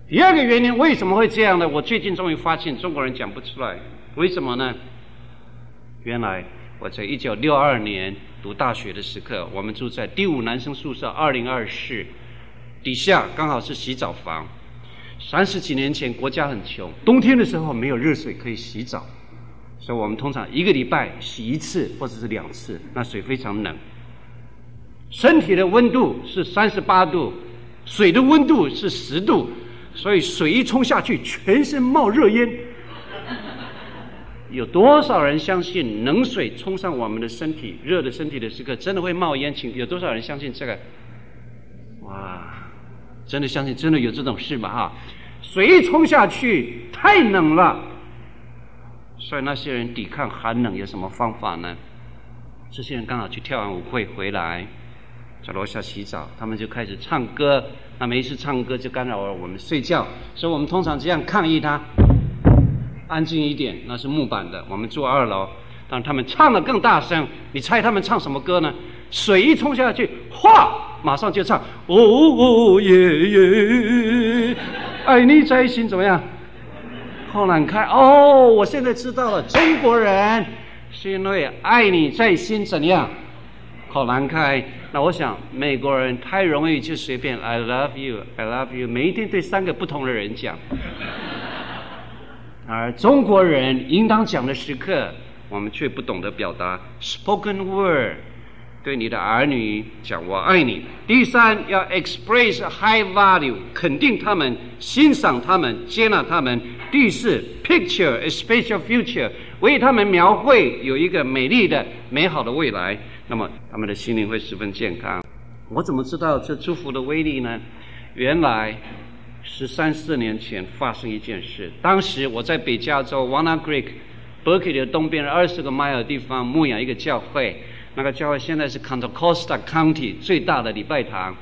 第二个原因为什么会这样呢？我最近终于发现中国人讲不出来，为什么呢？原来。我在一九六二年读大学的时刻，我们住在第五男生宿舍二零二室，底下刚好是洗澡房。三十几年前，国家很穷，冬天的时候没有热水可以洗澡，所以我们通常一个礼拜洗一次或者是两次，那水非常冷。身体的温度是三十八度，水的温度是十度，所以水一冲下去，全身冒热烟。有多少人相信冷水冲上我们的身体，热的身体的时刻，真的会冒烟？请有多少人相信这个？哇，真的相信，真的有这种事吗？哈，水一冲下去太冷了，所以那些人抵抗寒冷有什么方法呢？这些人刚好去跳完舞会回来，在楼下洗澡，他们就开始唱歌，那每一次唱歌就干扰了我们睡觉，所以我们通常这样抗议他。安静一点，那是木板的。我们住二楼，但他们唱得更大声。你猜他们唱什么歌呢？水一冲下去，哗，马上就唱。哦哦耶耶，爱你在心怎么样？后来开哦，我现在知道了，中国人是因为爱你在心怎样？好难开。那我想美国人太容易就随便 I love you, I love you，每一天对三个不同的人讲。而中国人应当讲的时刻，我们却不懂得表达 spoken word。对你的儿女讲我爱你。第三，要 express high value，肯定他们，欣赏他们，接纳他们。第四，picture a special future，为他们描绘有一个美丽的、美好的未来。那么他们的心灵会十分健康。我怎么知道这祝福的威力呢？原来十三四年前发生一件事，当时我在北加州 Walnut Creek Berkeley 的东边二十个 mile 地方牧养一个教会。那个教会现在是 Contra Costa County 最大的礼拜堂。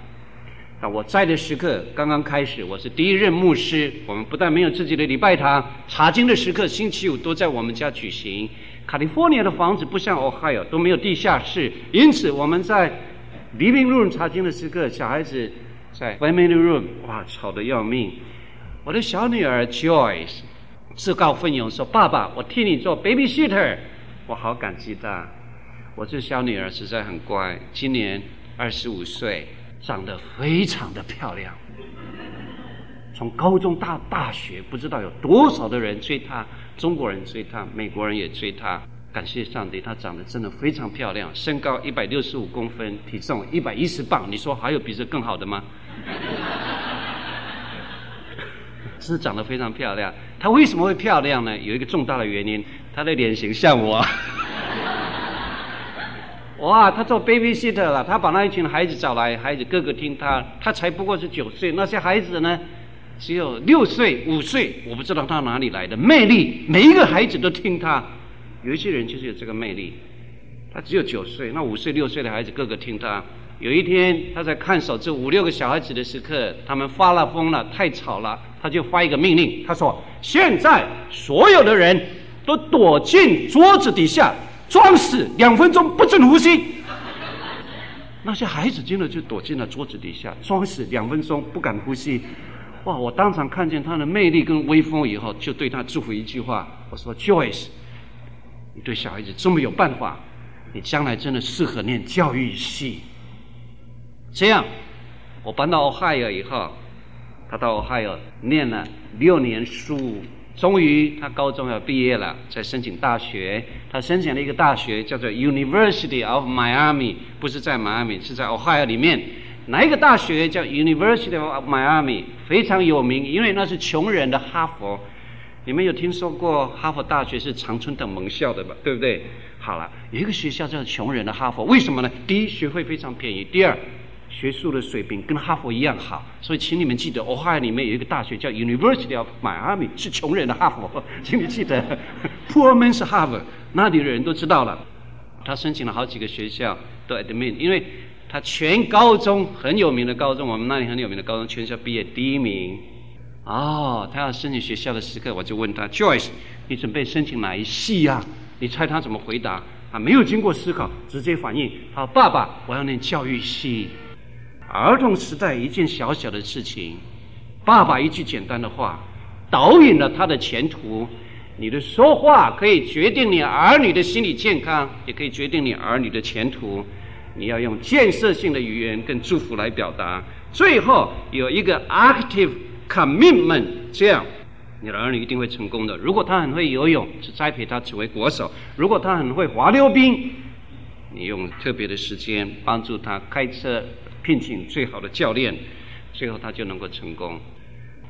啊，我在的时刻刚刚开始，我是第一任牧师。我们不但没有自己的礼拜堂，查经的时刻星期五都在我们家举行。卡利福尼亚的房子不像 Ohio 都没有地下室，因此我们在 Living Room 查经的时刻，小孩子在 Family Room 哇吵得要命。我的小女儿 Joyce 自告奋勇说：“爸爸，我替你做 babysitter。”我好感激她。我这小女儿实在很乖，今年二十五岁，长得非常的漂亮。从高中到大学，不知道有多少的人追她，中国人追她，美国人也追她。感谢上帝，她长得真的非常漂亮，身高一百六十五公分，体重一百一十磅。你说还有比这更好的吗？是长得非常漂亮。她为什么会漂亮呢？有一个重大的原因，她的脸型像我。哇，她做 babysitter 了，她把那一群孩子找来，孩子个个听她。她才不过是九岁，那些孩子呢，只有六岁、五岁，我不知道她哪里来的魅力，每一个孩子都听她。有一些人就是有这个魅力，他只有九岁，那五岁、六岁的孩子个个听他。有一天他在看守这五六个小孩子的时刻，他们发了疯了，太吵了，他就发一个命令，他说：“现在所有的人都躲进桌子底下。”装死两分钟不准呼吸，那些孩子真的就躲进了桌子底下，装死两分钟不敢呼吸。哇！我当场看见他的魅力跟威风以后，就对他祝福一句话：我说，Joyce，你对小孩子这么有办法，你将来真的适合念教育系。这样，我搬到 Ohio 以后，他到 Ohio 念了六年书。终于，他高中要毕业了，在申请大学。他申请了一个大学，叫做 University of Miami，不是在迈阿密，是在 Ohio 里面。哪一个大学叫 University of Miami？非常有名，因为那是穷人的哈佛。你们有听说过哈佛大学是常春藤盟校的吧？对不对？好了，有一个学校叫穷人的哈佛，为什么呢？第一，学费非常便宜；第二，学术的水平跟哈佛一样好，所以请你们记得，Ohio 里面有一个大学叫 University of Miami，是穷人的哈佛，请你记得，Poor man's Harvard，那里的人都知道了。他申请了好几个学校都 admit，因为他全高中很有名的高中，我们那里很有名的高中，全校毕业第一名。哦，他要申请学校的时刻，我就问他，Joyce，你准备申请哪一系呀？你猜他怎么回答？他没有经过思考，直接反应，他，爸爸，我要念教育系。儿童时代一件小小的事情，爸爸一句简单的话，导引了他的前途。你的说话可以决定你儿女的心理健康，也可以决定你儿女的前途。你要用建设性的语言跟祝福来表达。最后有一个 active commitment，这样你的儿女一定会成功的。如果他很会游泳，就栽培他成为国手；如果他很会滑溜冰，你用特别的时间帮助他开车。聘请最好的教练，最后他就能够成功。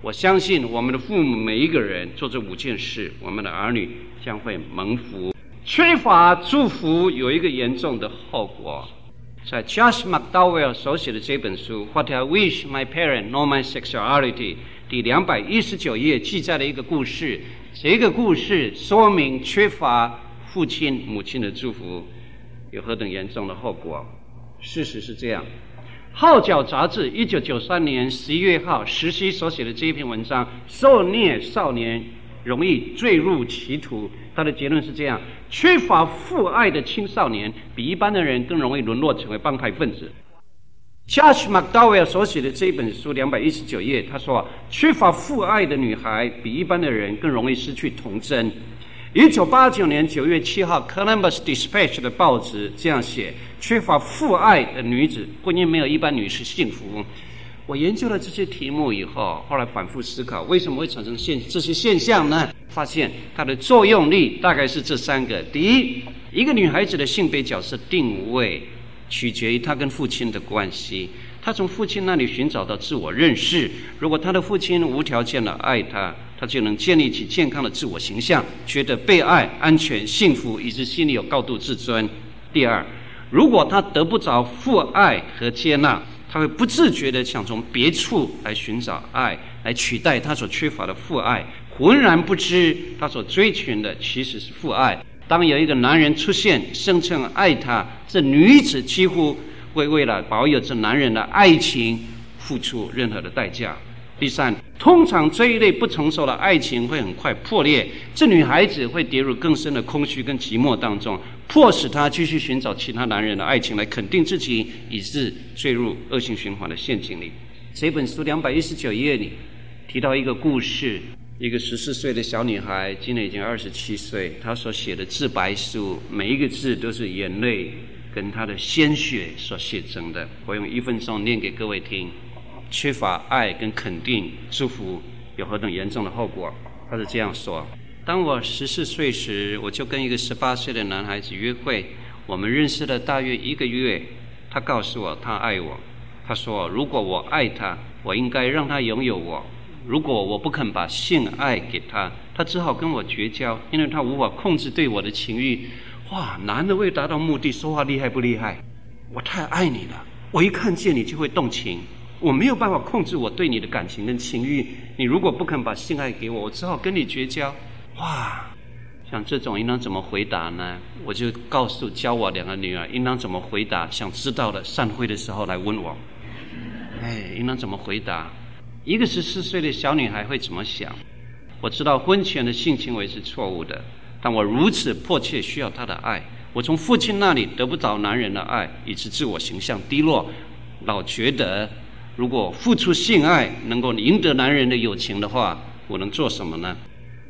我相信我们的父母每一个人做这五件事，我们的儿女将会蒙福。缺乏祝福有一个严重的后果。在 Josh McDowell 所写的这本书《What I Wish My Parents Know My Sexuality》第两百一十九页记载了一个故事。这个故事说明缺乏父亲母亲的祝福有何等严重的后果。事实是这样。《号角》杂志一九九三年十一月号，石溪所写的这一篇文章：受虐少年容易坠入歧途。他的结论是这样：缺乏父爱的青少年比一般的人更容易沦落成为帮派分子。Josh McDowell 所写的这一本书两百一十九页，他说：缺乏父爱的女孩比一般的人更容易失去童真。一九八九年九月七号，《Columbus Dispatch》的报纸这样写：缺乏父爱的女子，婚姻没有一般女士幸福。我研究了这些题目以后，后来反复思考，为什么会产生现这些现象呢？发现它的作用力大概是这三个：第一，一个女孩子的性别角色定位取决于她跟父亲的关系。她从父亲那里寻找到自我认识。如果她的父亲无条件的爱她，她就能建立起健康的自我形象，觉得被爱、安全、幸福，以及心里有高度自尊。第二，如果她得不着父爱和接纳，他会不自觉地想从别处来寻找爱，来取代他所缺乏的父爱。浑然不知，他所追寻的其实是父爱。当有一个男人出现，声称爱他，这女子几乎会为了保有这男人的爱情，付出任何的代价。第三，通常这一类不成熟的爱情会很快破裂，这女孩子会跌入更深的空虚跟寂寞当中，迫使她继续寻找其他男人的爱情来肯定自己，以致坠入恶性循环的陷阱里。这本书两百一十九页里提到一个故事。一个十四岁的小女孩，今年已经二十七岁。她所写的自白书，每一个字都是眼泪跟她的鲜血所写成的。我用一分钟念给各位听：缺乏爱跟肯定、祝福有何等严重的后果？他是这样说：当我十四岁时，我就跟一个十八岁的男孩子约会。我们认识了大约一个月。他告诉我他爱我。他说：如果我爱他，我应该让他拥有我。如果我不肯把性爱给他，他只好跟我绝交，因为他无法控制对我的情欲。哇，男的为达到目的，说话厉害不厉害？我太爱你了，我一看见你就会动情，我没有办法控制我对你的感情跟情欲。你如果不肯把性爱给我，我只好跟你绝交。哇，像这种应当怎么回答呢？我就告诉教我两个女儿应当怎么回答。想知道的，散会的时候来问我。哎，应当怎么回答？一个十四岁的小女孩会怎么想？我知道婚前的性行为是错误的，但我如此迫切需要她的爱。我从父亲那里得不到男人的爱，以致自我形象低落。老觉得，如果付出性爱能够赢得男人的友情的话，我能做什么呢？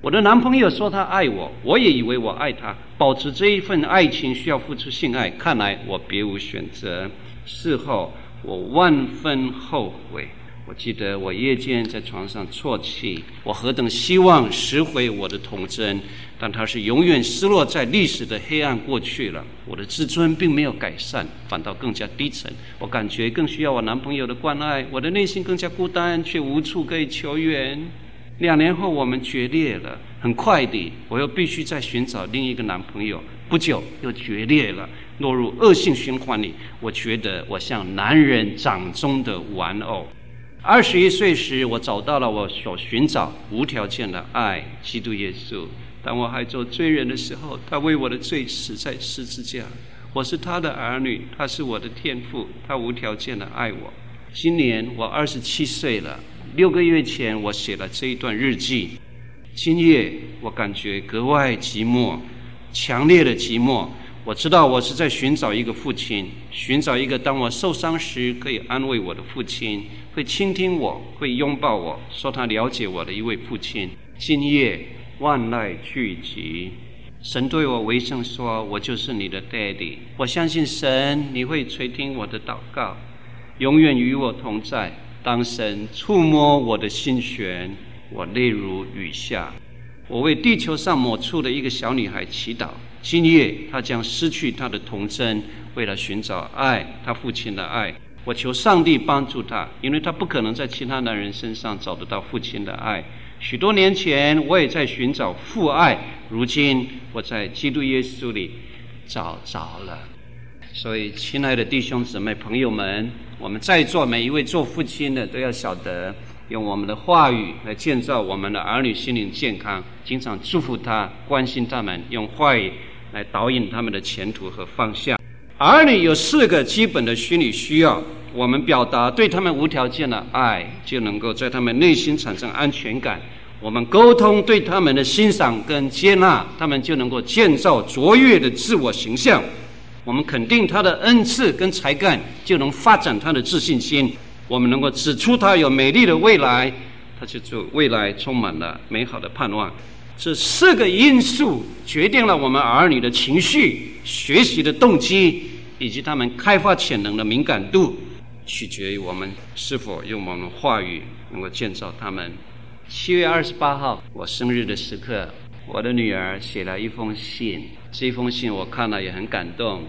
我的男朋友说他爱我，我也以为我爱他。保持这一份爱情需要付出性爱，看来我别无选择。事后我万分后悔。我记得我夜间在床上啜泣，我何等希望拾回我的童真，但它是永远失落在历史的黑暗过去了。我的自尊并没有改善，反倒更加低沉。我感觉更需要我男朋友的关爱，我的内心更加孤单，却无处可以求援。两年后我们决裂了，很快地我又必须再寻找另一个男朋友。不久又决裂了，落入恶性循环里。我觉得我像男人掌中的玩偶。二十一岁时，我找到了我所寻找无条件的爱——基督耶稣。当我还做罪人的时候，他为我的罪死在十字架。我是他的儿女，他是我的天父，他无条件的爱我。今年我二十七岁了。六个月前，我写了这一段日记。今夜我感觉格外寂寞，强烈的寂寞。我知道我是在寻找一个父亲，寻找一个当我受伤时可以安慰我的父亲，会倾听我，会拥抱我，说他了解我的一位父亲。今夜万籁俱寂，神对我微声说：“我就是你的 Daddy。”我相信神，你会垂听我的祷告，永远与我同在。当神触摸我的心弦，我泪如雨下。我为地球上某处的一个小女孩祈祷。今夜，他将失去他的童真，为了寻找爱，他父亲的爱。我求上帝帮助他，因为他不可能在其他男人身上找得到父亲的爱。许多年前，我也在寻找父爱，如今我在基督耶稣里找着了。所以，亲爱的弟兄姊妹、朋友们，我们在座每一位做父亲的都要晓得。用我们的话语来建造我们的儿女心灵健康，经常祝福他，关心他们，用话语来导引他们的前途和方向。儿女有四个基本的心理需要，我们表达对他们无条件的爱，就能够在他们内心产生安全感。我们沟通对他们的欣赏跟接纳，他们就能够建造卓越的自我形象。我们肯定他的恩赐跟才干，就能发展他的自信心。我们能够指出他有美丽的未来，他就对未来充满了美好的盼望。这四个因素决定了我们儿女的情绪、学习的动机以及他们开发潜能的敏感度，取决于我们是否用我们话语能够建造他们。七月二十八号，我生日的时刻，我的女儿写了一封信，这封信我看了也很感动。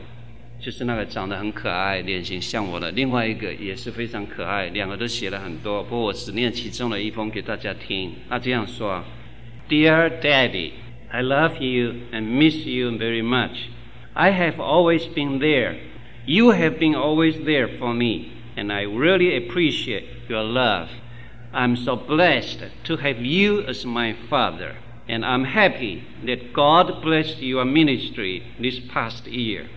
就是那个长得很可爱、脸型像我的另外一个也是非常可爱，两个都写了很多，不过我只念其中的一封给大家听。他这样说。Dear Daddy, I love you and miss you very much. I have always been there. You have been always there for me, and I really appreciate your love. I'm so blessed to have you as my father, and I'm happy that God blessed your ministry this past year.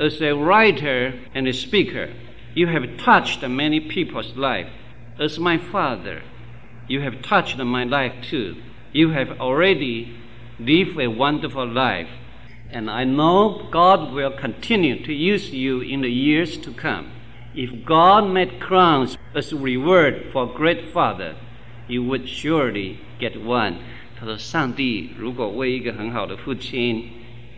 As a writer and a speaker, you have touched many people's life. As my father, you have touched my life too You have already lived a wonderful life, and I know God will continue to use you in the years to come. If God made crowns as reward for great father, you would surely get one. 他说：“上帝如果为一个很好的父亲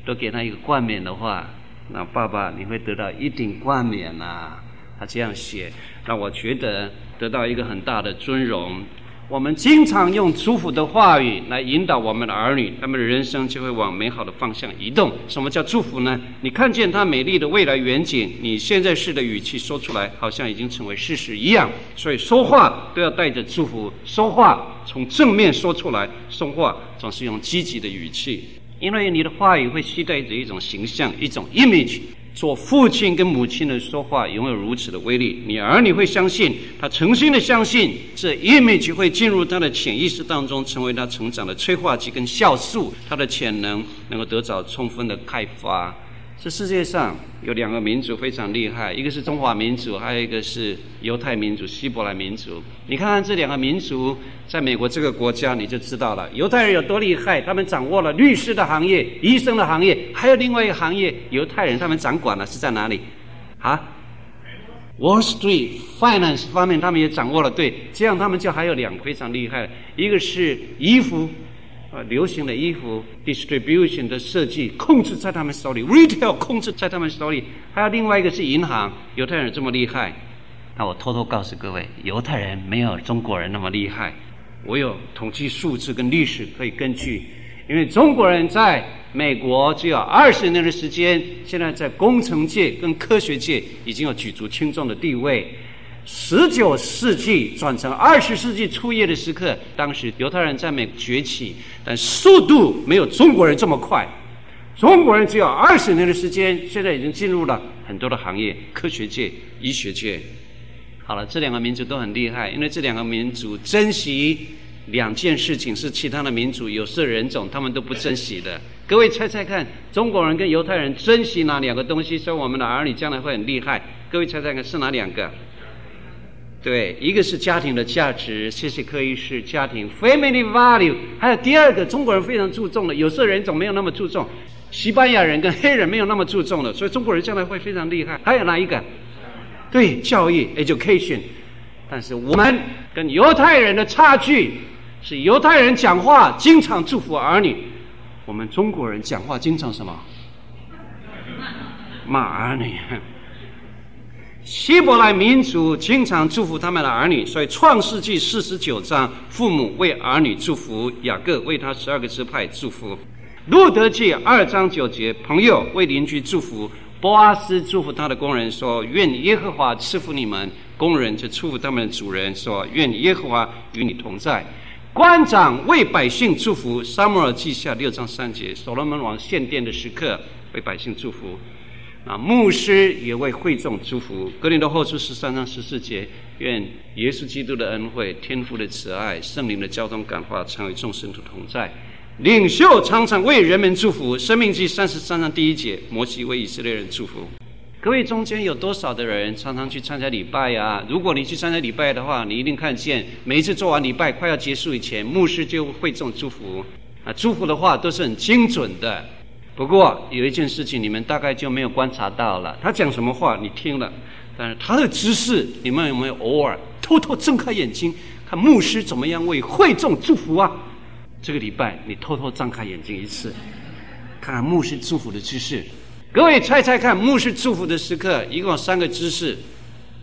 都给他一个冠冕的话，那爸爸你会得到一顶冠冕啊。”他这样写，让我觉得得到一个很大的尊荣。 我们经常用祝福的话语来引导我们的儿女，他们的人生就会往美好的方向移动。什么叫祝福呢？你看见他美丽的未来远景，你现在式的语气说出来，好像已经成为事实一样。所以说话都要带着祝福，说话从正面说出来，说话总是用积极的语气，因为你的话语会期待着一种形象，一种 image。做父亲跟母亲的说话，拥有如此的威力，你儿女会相信，他诚心的相信，这 image 会进入他的潜意识当中，成为他成长的催化剂跟酵素，他的潜能能够得到充分的开发。这世界上有两个民族非常厉害，一个是中华民族，还有一个是犹太民族、希伯来民族。你看看这两个民族，在美国这个国家，你就知道了，犹太人有多厉害。他们掌握了律师的行业、医生的行业，还有另外一个行业，犹太人他们掌管了是在哪里？啊，Wall Street Finance 方面他们也掌握了。对，这样他们就还有两个非常厉害，一个是衣服。呃，流行的衣服 distribution 的设计控制在他们手里，retail 控制在他们手里，还有另外一个是银行。犹太人这么厉害，那我偷偷告诉各位，犹太人没有中国人那么厉害。我有统计数字跟历史可以根据，因为中国人在美国只有二十年的时间，现在在工程界跟科学界已经有举足轻重的地位。十九世纪转成二十世纪初叶的时刻，当时犹太人在美崛起，但速度没有中国人这么快。中国人只有二十年的时间，现在已经进入了很多的行业，科学界、医学界。好了，这两个民族都很厉害，因为这两个民族珍惜两件事情，是其他的民族有色人种他们都不珍惜的。各位猜猜看，中国人跟犹太人珍惜哪两个东西？说我们的儿女将来会很厉害。各位猜猜看是哪两个？对，一个是家庭的价值，谢谢柯医师，家庭 family value，还有第二个中国人非常注重的，有色人种没有那么注重，西班牙人跟黑人没有那么注重的，所以中国人将来会非常厉害。还有哪一个？对，教育 education，但是我们跟犹太人的差距是犹太人讲话经常祝福儿女，我们中国人讲话经常什么？骂儿女。希伯来民族经常祝福他们的儿女，所以创世纪四十九章，父母为儿女祝福，雅各为他十二个支派祝福。路得记二章九节，朋友为邻居祝福，波阿斯祝福他的工人说：“愿耶和华赐福你们。”工人就祝福他们的主人说：“愿耶和华与你同在。”官长为百姓祝福，撒母耳记下六章三节，所罗门王献殿的时刻为百姓祝福。啊，牧师也为会众祝福。哥林多后书十三章十四节，愿耶稣基督的恩惠、天父的慈爱、圣灵的交通感化，常与众圣徒同在。领袖常常为人们祝福。生命记三十三章第一节，摩西为以色列人祝福。各位中间有多少的人常常去参加礼拜呀、啊？如果你去参加礼拜的话，你一定看见每一次做完礼拜快要结束以前，牧师就会众祝福。啊，祝福的话都是很精准的。不过有一件事情，你们大概就没有观察到了。他讲什么话，你听了，但是他的姿势，你们有没有偶尔偷偷睁开眼睛，看牧师怎么样为会众祝福啊？这个礼拜你偷偷张开眼睛一次，看看牧师祝福的姿势。各位猜猜看，牧师祝福的时刻一共有三个姿势，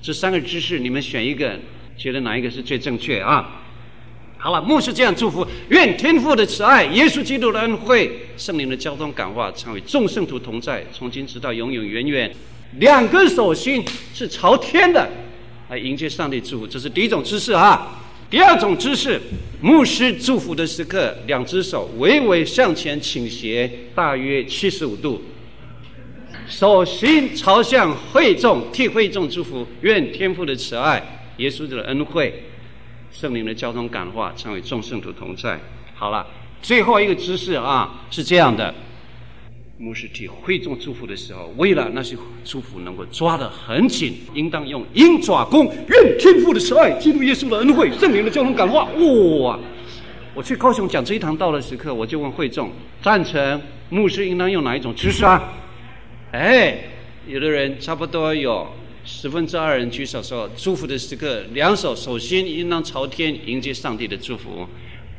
这三个姿势你们选一个，觉得哪一个是最正确啊？好了，牧师这样祝福：愿天父的慈爱、耶稣基督的恩惠、圣灵的交通感化，成为众圣徒同在，从今直到永永远远。两个手心是朝天的，来迎接上帝祝福。这是第一种姿势啊。第二种姿势，牧师祝福的时刻，两只手微微向前倾斜，大约七十五度，手心朝向会众，替会众祝福。愿天父的慈爱、耶稣的恩惠。圣灵的交通感化，成为众圣徒同在。好了，最后一个姿势啊，是这样的：牧师替会众祝福的时候，为了那些祝福能够抓得很紧，应当用鹰爪功。愿天父的慈爱、基督耶稣的恩惠、圣灵的交通感化。哇！我去高雄讲这一堂道的时刻，我就问会众：赞成牧师应当用哪一种姿势啊？哎，有的人差不多有。十分之二人举手说：“祝福的时刻，两手手心应当朝天，迎接上帝的祝福。”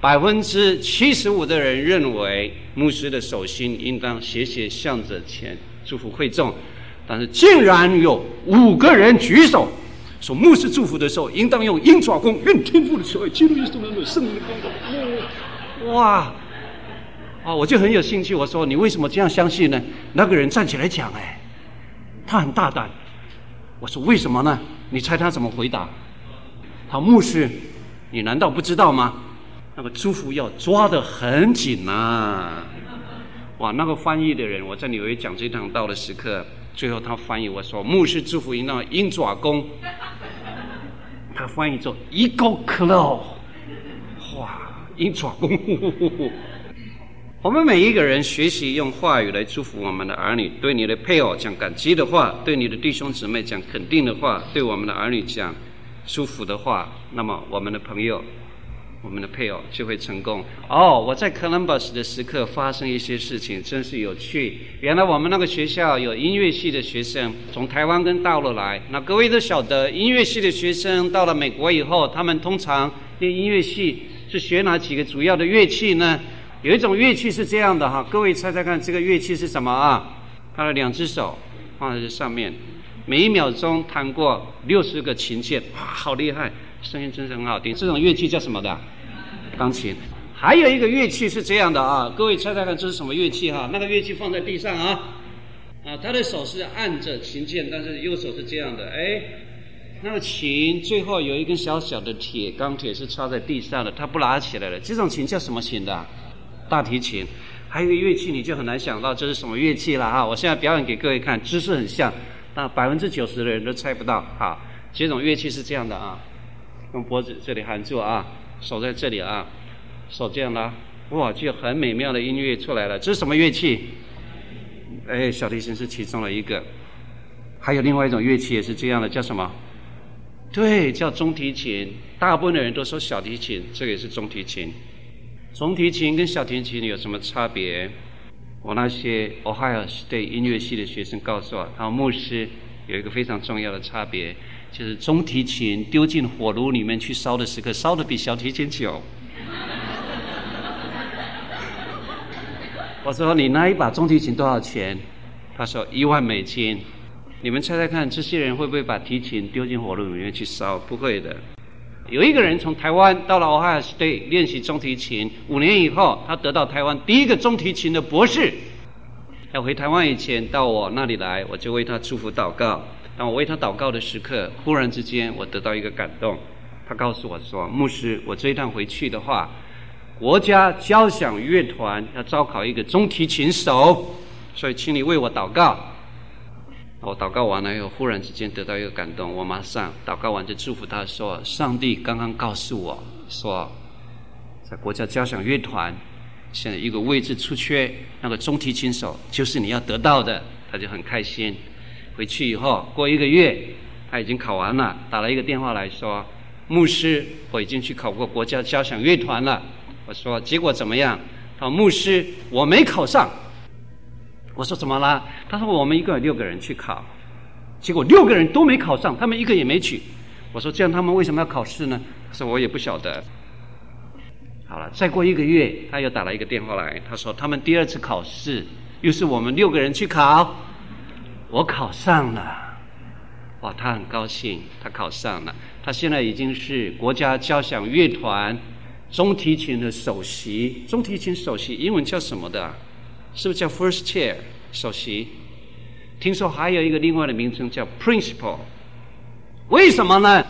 百分之七十五的人认为，牧师的手心应当斜斜向着前，祝福会众。但是，竟然有五个人举手说，牧师祝福的时候，应当用鹰爪功，愿天赋的慈爱、基督耶稣的圣灵的光照。哇！啊，我就很有兴趣。我说：“你为什么这样相信呢？”那个人站起来讲：“哎，他很大胆。”我说为什么呢？你猜他怎么回答？他牧师，你难道不知道吗？那个祝福要抓得很紧呐！哇，那个翻译的人，我在纽约讲这堂道的时刻，最后他翻译我说牧师祝福应当鹰爪功，他翻译做 Eagle Claw，哇，鹰爪功。我们每一个人学习用话语来祝福我们的儿女，对你的配偶讲感激的话，对你的弟兄姊妹讲肯定的话，对我们的儿女讲祝福的话，那么我们的朋友、我们的配偶就会成功。哦，我在 Columbus 的时刻发生一些事情，真是有趣。原来我们那个学校有音乐系的学生从台湾跟大陆来，那各位都晓得，音乐系的学生到了美国以后，他们通常练音乐系是学哪几个主要的乐器呢？有一种乐器是这样的哈，各位猜猜看，这个乐器是什么啊？他的两只手放在这上面，每一秒钟弹过六十个琴键，哇，好厉害，声音真是很好听。这种乐器叫什么的？钢琴。还有一个乐器是这样的啊，各位猜猜看，这是什么乐器哈？那个乐器放在地上啊，啊，他的手是按着琴键，但是右手是这样的，哎，那个琴最后有一根小小的铁钢铁是插在地上的，他不拿起来了。这种琴叫什么琴的？大提琴，还有一个乐器，你就很难想到这是什么乐器了哈。我现在表演给各位看，姿势很像，但百分之九十的人都猜不到。好，这种乐器是这样的啊，用脖子这里含住啊，手在这里啊，手这样拉，哇，就很美妙的音乐出来了。这是什么乐器？哎，小提琴是其中的一个，还有另外一种乐器也是这样的，叫什么？对，叫中提琴。大部分的人都说小提琴，这个也是中提琴。中提琴跟小提琴有什么差别？我那些 Ohio State 音乐系的学生告诉我，他说牧师有一个非常重要的差别，就是中提琴丢进火炉里面去烧的时刻，烧的比小提琴久。我说你那一把中提琴多少钱？他说一万美金。你们猜猜看，这些人会不会把提琴丢进火炉里面去烧？不会的。有一个人从台湾到了 Ohio State 练习中提琴，五年以后，他得到台湾第一个中提琴的博士。要回台湾以前，到我那里来，我就为他祝福祷告。当我为他祷告的时刻，忽然之间，我得到一个感动。他告诉我说：“牧师，我这一趟回去的话，国家交响乐团要招考一个中提琴手，所以请你为我祷告。”我祷告完了以后，忽然之间得到一个感动，我马上祷告完就祝福他说：“上帝刚刚告诉我说，在国家交响乐团现在一个位置出缺，那个中提琴手就是你要得到的。”他就很开心。回去以后过一个月，他已经考完了，打了一个电话来说：“牧师，我已经去考过国家交响乐团了。”我说：“结果怎么样？”他说：“牧师，我没考上。”我说怎么啦？他说我们一共有六个人去考，结果六个人都没考上，他们一个也没取。我说这样他们为什么要考试呢？他说我也不晓得。好了，再过一个月，他又打了一个电话来，他说他们第二次考试，又是我们六个人去考，我考上了。哇，他很高兴，他考上了。他现在已经是国家交响乐团中提琴的首席。中提琴首席英文叫什么的？是不是叫 First Chair 首席？听说还有一个另外的名称叫 Principal。为什么呢？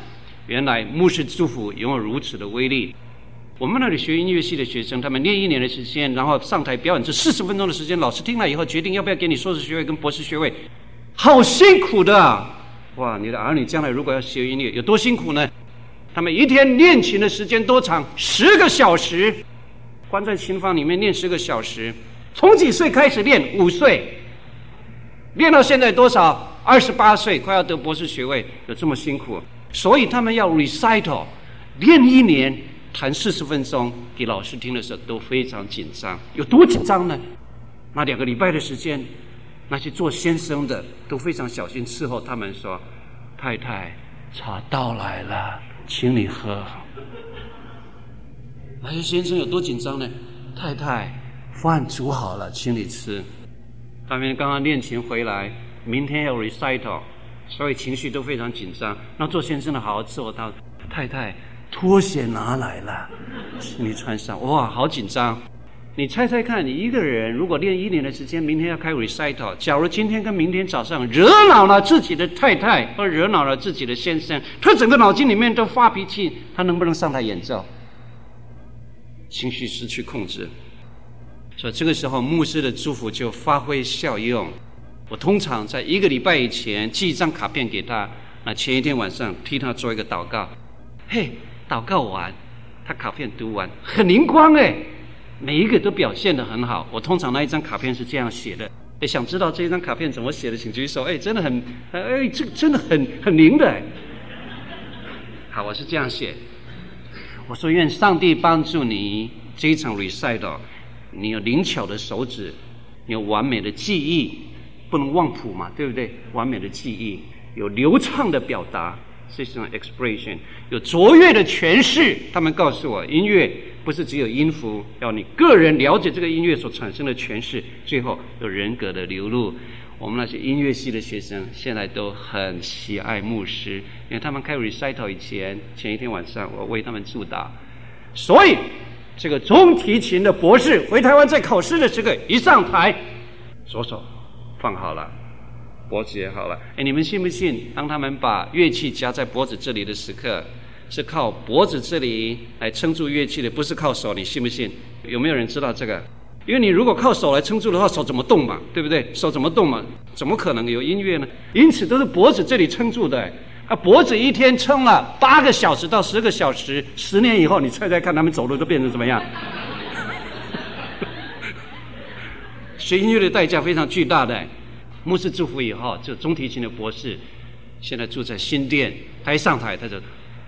原来牧师祝福拥有如此的威力。我们那里学音乐系的学生，他们练一年的时间，然后上台表演这四十分钟的时间，老师听了以后决定要不要给你硕士学位跟博士学位，好辛苦的。哇，你的儿女将来如果要学音乐，有多辛苦呢？他们一天练琴的时间多长？十个小时，关在琴房里面练十个小时。从几岁开始练？五岁，练到现在多少？二十八岁，快要得博士学位，有这么辛苦？所以他们要 recital，练一年。弹四十分钟给老师听的时候都非常紧张，有多紧张呢？那两个礼拜的时间，那些做先生的都非常小心伺候他们说：“太太，茶倒来了，请你喝。”那些先生有多紧张呢？太太，饭煮好了，请你吃。他们刚刚练琴回来，明天要 recital，所以情绪都非常紧张。那做先生的好好伺候他，太太。拖鞋拿来了，请你穿上。哇，好紧张！你猜猜看，你一个人如果练一年的时间，明天要开 recital，假如今天跟明天早上惹恼了自己的太太，或惹恼了自己的先生，他整个脑筋里面都发脾气，他能不能上台演奏？情绪失去控制，所以这个时候牧师的祝福就发挥效用。我通常在一个礼拜以前寄一张卡片给他，那前一天晚上替他做一个祷告，嘿。祷告完，他卡片读完，很灵光哎，每一个都表现得很好。我通常那一张卡片是这样写的，哎，想知道这一张卡片怎么写的，请举手。哎，真的很，哎，这个真的很很灵的。好，我是这样写，我说愿上帝帮助你这一场 recital，你有灵巧的手指，你有完美的记忆，不能忘谱嘛，对不对？完美的记忆，有流畅的表达。这是一种 expression，有卓越的诠释。他们告诉我，音乐不是只有音符，要你个人了解这个音乐所产生的诠释，最后有人格的流露。我们那些音乐系的学生现在都很喜爱牧师，因为他们开 recital 以前，前一天晚上我为他们祝祷。所以，这个中提琴的博士回台湾在考试的时候，一上台，左手放好了。脖子也好了，哎，你们信不信？当他们把乐器夹在脖子这里的时刻，是靠脖子这里来撑住乐器的，不是靠手。你信不信？有没有人知道这个？因为你如果靠手来撑住的话，手怎么动嘛？对不对？手怎么动嘛？怎么可能有音乐呢？因此都是脖子这里撑住的。啊，脖子一天撑了八个小时到十个小时，十年以后，你猜猜看，他们走路都变成怎么样？学音乐的代价非常巨大的。牧师祝福以后，就中提琴的博士，现在住在新店。他一上台，他就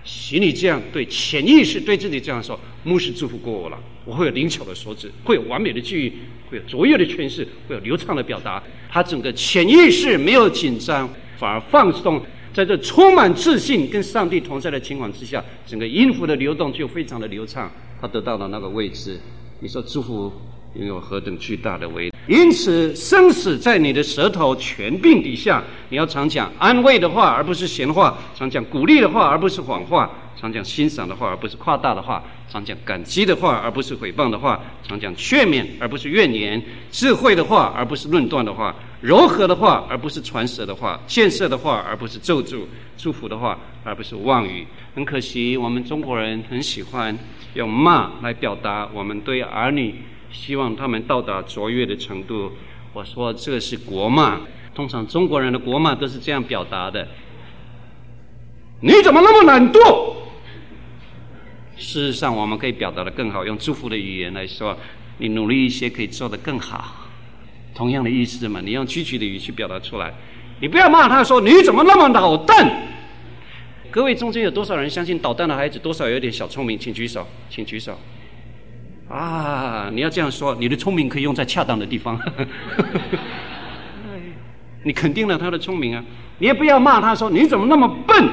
心里这样对潜意识对自己这样说：牧师祝福过我了，我会有灵巧的手指，会有完美的记忆，会有卓越的诠释，会有流畅的表达。他整个潜意识没有紧张，反而放松，在这充满自信跟上帝同在的情况之下，整个音符的流动就非常的流畅。他得到了那个位置，你说祝福拥有何等巨大的威力？因此，生死在你的舌头权柄底下。你要常讲安慰的话，而不是闲话；常讲鼓励的话，而不是谎话；常讲欣赏的话，而不是夸大的话；常讲感激的话，而不是诽谤的话；常讲劝勉，而不是怨言；智慧的话，而不是论断的话；柔和的话，而不是传舌的话；建设的话，而不是咒诅；祝福的话，而不是妄语。很可惜，我们中国人很喜欢用骂来表达我们对儿女。希望他们到达卓越的程度。我说这是国骂，通常中国人的国骂都是这样表达的：你怎么那么懒惰？事实上，我们可以表达得更好，用祝福的语言来说：你努力一些，可以做得更好。同样的意思嘛，你用积极的语气表达出来。你不要骂他说你怎么那么捣蛋。各位中间有多少人相信捣蛋的孩子多少有点小聪明？请举手，请举手。啊，你要这样说，你的聪明可以用在恰当的地方。你肯定了他的聪明啊，你也不要骂他说你怎么那么笨。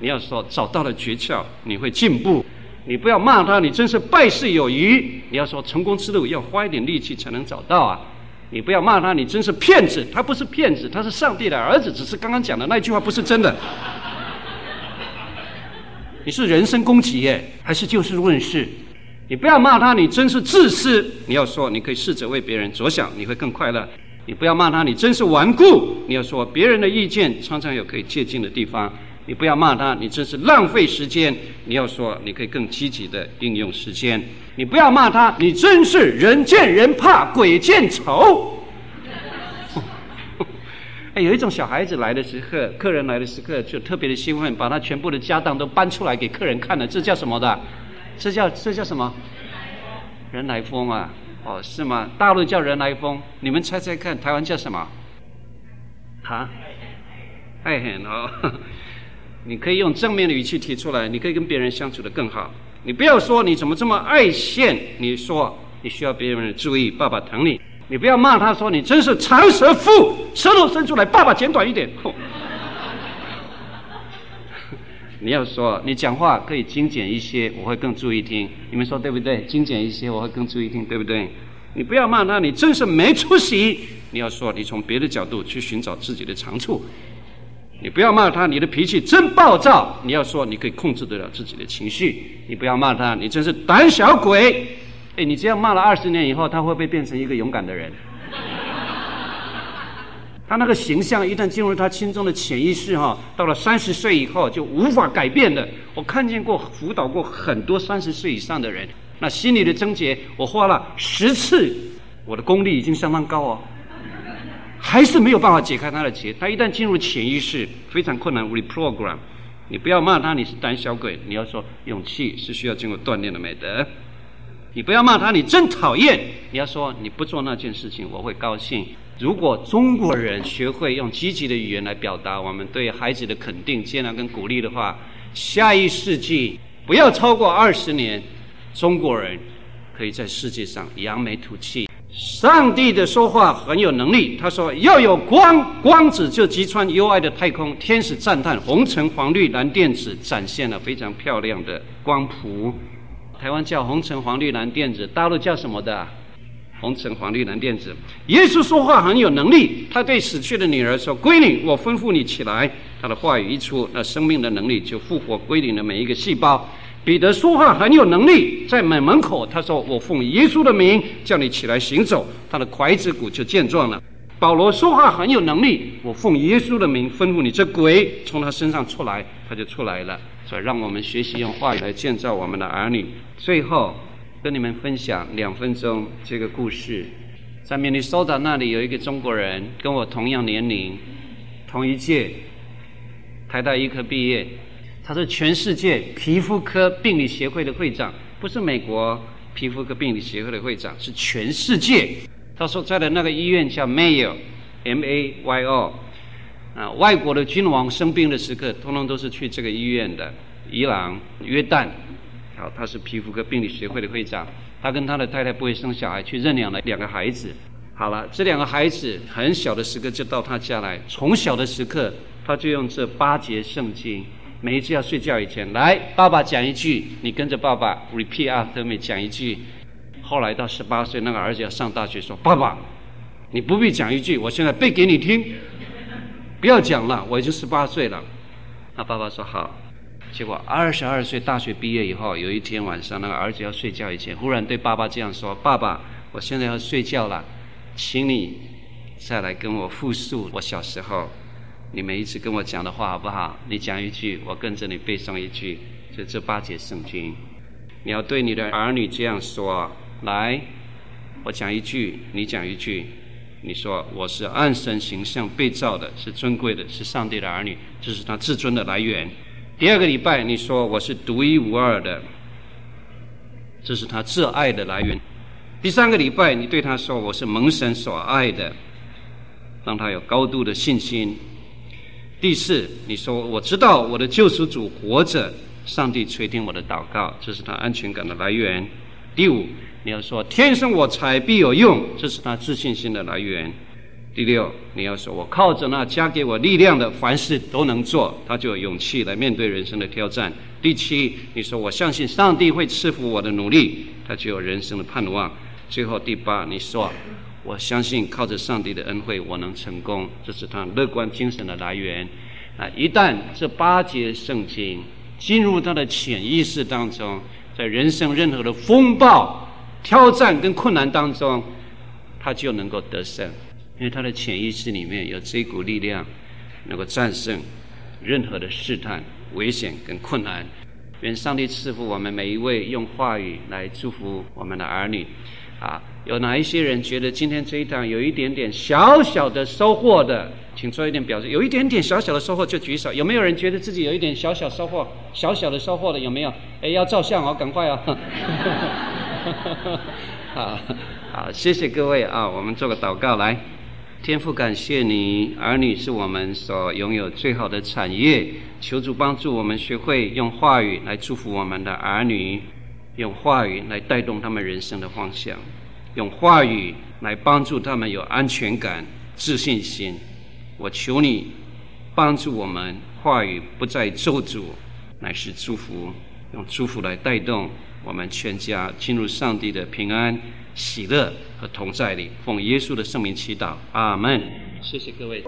你要说找到了诀窍，你会进步。你不要骂他，你真是败事有余。你要说成功之路要花一点力气才能找到啊！你不要骂他，你真是骗子。他不是骗子，他是上帝的儿子，只是刚刚讲的那句话不是真的。你是人身攻击耶，还是就事论事？你不要骂他，你真是自私。你要说，你可以试着为别人着想，你会更快乐。你不要骂他，你真是顽固。你要说，别人的意见常常有可以借鉴的地方。你不要骂他，你真是浪费时间。你要说，你可以更积极的运用时间。你不要骂他，你真是人见人怕，鬼见愁。哎，有一种小孩子来的时刻，客人来的时刻，就特别的兴奋，把他全部的家当都搬出来给客人看了。这叫什么的？这叫这叫什么？人来疯啊！哦，是吗？大陆叫人来疯，你们猜猜看，台湾叫什么？哈？爱很哦。你可以用正面的语气提出来，你可以跟别人相处的更好。你不要说你怎么这么爱现，你说你需要别人的注意，爸爸疼你。你不要骂他说你真是长舌妇，舌头伸出来，爸爸剪短一点。你要说你讲话可以精简一些，我会更注意听。你们说对不对？精简一些，我会更注意听，对不对？你不要骂他，你真是没出息。你要说你从别的角度去寻找自己的长处。你不要骂他，你的脾气真暴躁。你要说你可以控制得了自己的情绪。你不要骂他，你真是胆小鬼。哎，你这样骂了二十年以后，他会不会变成一个勇敢的人？他那个形象一旦进入他心中的潜意识，哈，到了三十岁以后就无法改变的。我看见过辅导过很多三十岁以上的人，那心理的症结，我花了十次，我的功力已经相当高哦。还是没有办法解开他的结。他一旦进入潜意识，非常困难。reprogram，你不要骂他，你是胆小鬼。你要说，勇气是需要经过锻炼的美德。你不要骂他，你真讨厌。你要说，你不做那件事情，我会高兴。如果中国人学会用积极的语言来表达我们对孩子的肯定、接纳跟鼓励的话，下一世纪不要超过二十年，中国人可以在世界上扬眉吐气。上帝的说话很有能力。他说：“要有光，光子就击穿幽暗的太空。”天使赞叹：“红橙黄绿蓝靛紫，展现了非常漂亮的光谱。”台湾叫红橙黄绿蓝靛紫，大陆叫什么的？红橙黄绿蓝靛紫。耶稣说话很有能力。他对死去的女儿说：“闺女，我吩咐你起来。”他的话语一出，那生命的能力就复活归零的每一个细胞。彼得说话很有能力，在门门口，他说：“我奉耶稣的名叫你起来行走。”他的拐子骨就健壮了。保罗说话很有能力，我奉耶稣的名吩咐你这鬼从他身上出来，他就出来了。所以，让我们学习用话语来建造我们的儿女。最后，跟你们分享两分钟这个故事。在明尼苏达那里有一个中国人，跟我同样年龄，同一届，台大医科毕业。他是全世界皮肤科病理协会的会长，不是美国皮肤科病理协会的会长，是全世界。他所在的那个医院叫 Mayo，M-A-Y-O。啊，外国的君王生病的时刻，通通都是去这个医院的。伊朗、约旦，好，他是皮肤科病理协会的会长。他跟他的太太不会生小孩，去认养了两个孩子。好了，这两个孩子很小的时刻就到他家来，从小的时刻他就用这八节圣经。每一次要睡觉以前，来，爸爸讲一句，你跟着爸爸 repeat after me 讲一句。后来到十八岁，那个儿子要上大学，说：“爸爸，你不必讲一句，我现在背给你听。不要讲了，我已经十八岁了。”那爸爸说：“好。”结果二十二岁大学毕业以后，有一天晚上，那个儿子要睡觉以前，忽然对爸爸这样说：“爸爸，我现在要睡觉了，请你再来跟我复述我小时候。”你每一次跟我讲的话好不好？你讲一句，我跟着你背诵一句，就这八节圣经。你要对你的儿女这样说：来，我讲一句，你讲一句。你说我是按神形象被造的，是尊贵的，是上帝的儿女，这是他至尊的来源。第二个礼拜，你说我是独一无二的，这是他挚爱的来源。第三个礼拜，你对他说我是蒙神所爱的，让他有高度的信心。第四，你说我知道我的救赎主活着，上帝垂听我的祷告，这是他安全感的来源。第五，你要说天生我材必有用，这是他自信心的来源。第六，你要说我靠着那加给我力量的，凡事都能做，他就有勇气来面对人生的挑战。第七，你说我相信上帝会赐福我的努力，他就有人生的盼望。最后第八，你说我相信靠着上帝的恩惠，我能成功，这是他乐观精神的来源。啊，一旦这八节圣经进入他的潜意识当中，在人生任何的风暴、挑战跟困难当中，他就能够得胜，因为他的潜意识里面有这股力量，能够战胜任何的试探。危险跟困难，愿上帝赐福我们每一位，用话语来祝福我们的儿女。啊，有哪一些人觉得今天这一堂有一点点小小的收获的，请做一点表示。有一点点小小的收获就举手。有没有人觉得自己有一点小小收获？小小的收获的有没有？哎，要照相哦，赶快哦。好，好，谢谢各位啊，我们做个祷告来。天父，感谢你，儿女是我们所拥有最好的产业。求主帮助我们学会用话语来祝福我们的儿女，用话语来带动他们人生的方向，用话语来帮助他们有安全感、自信心。我求你帮助我们，话语不再咒诅，乃是祝福。用祝福来带动我们全家进入上帝的平安喜乐和同在里。奉耶稣的圣名祈祷。阿门。谢谢各位。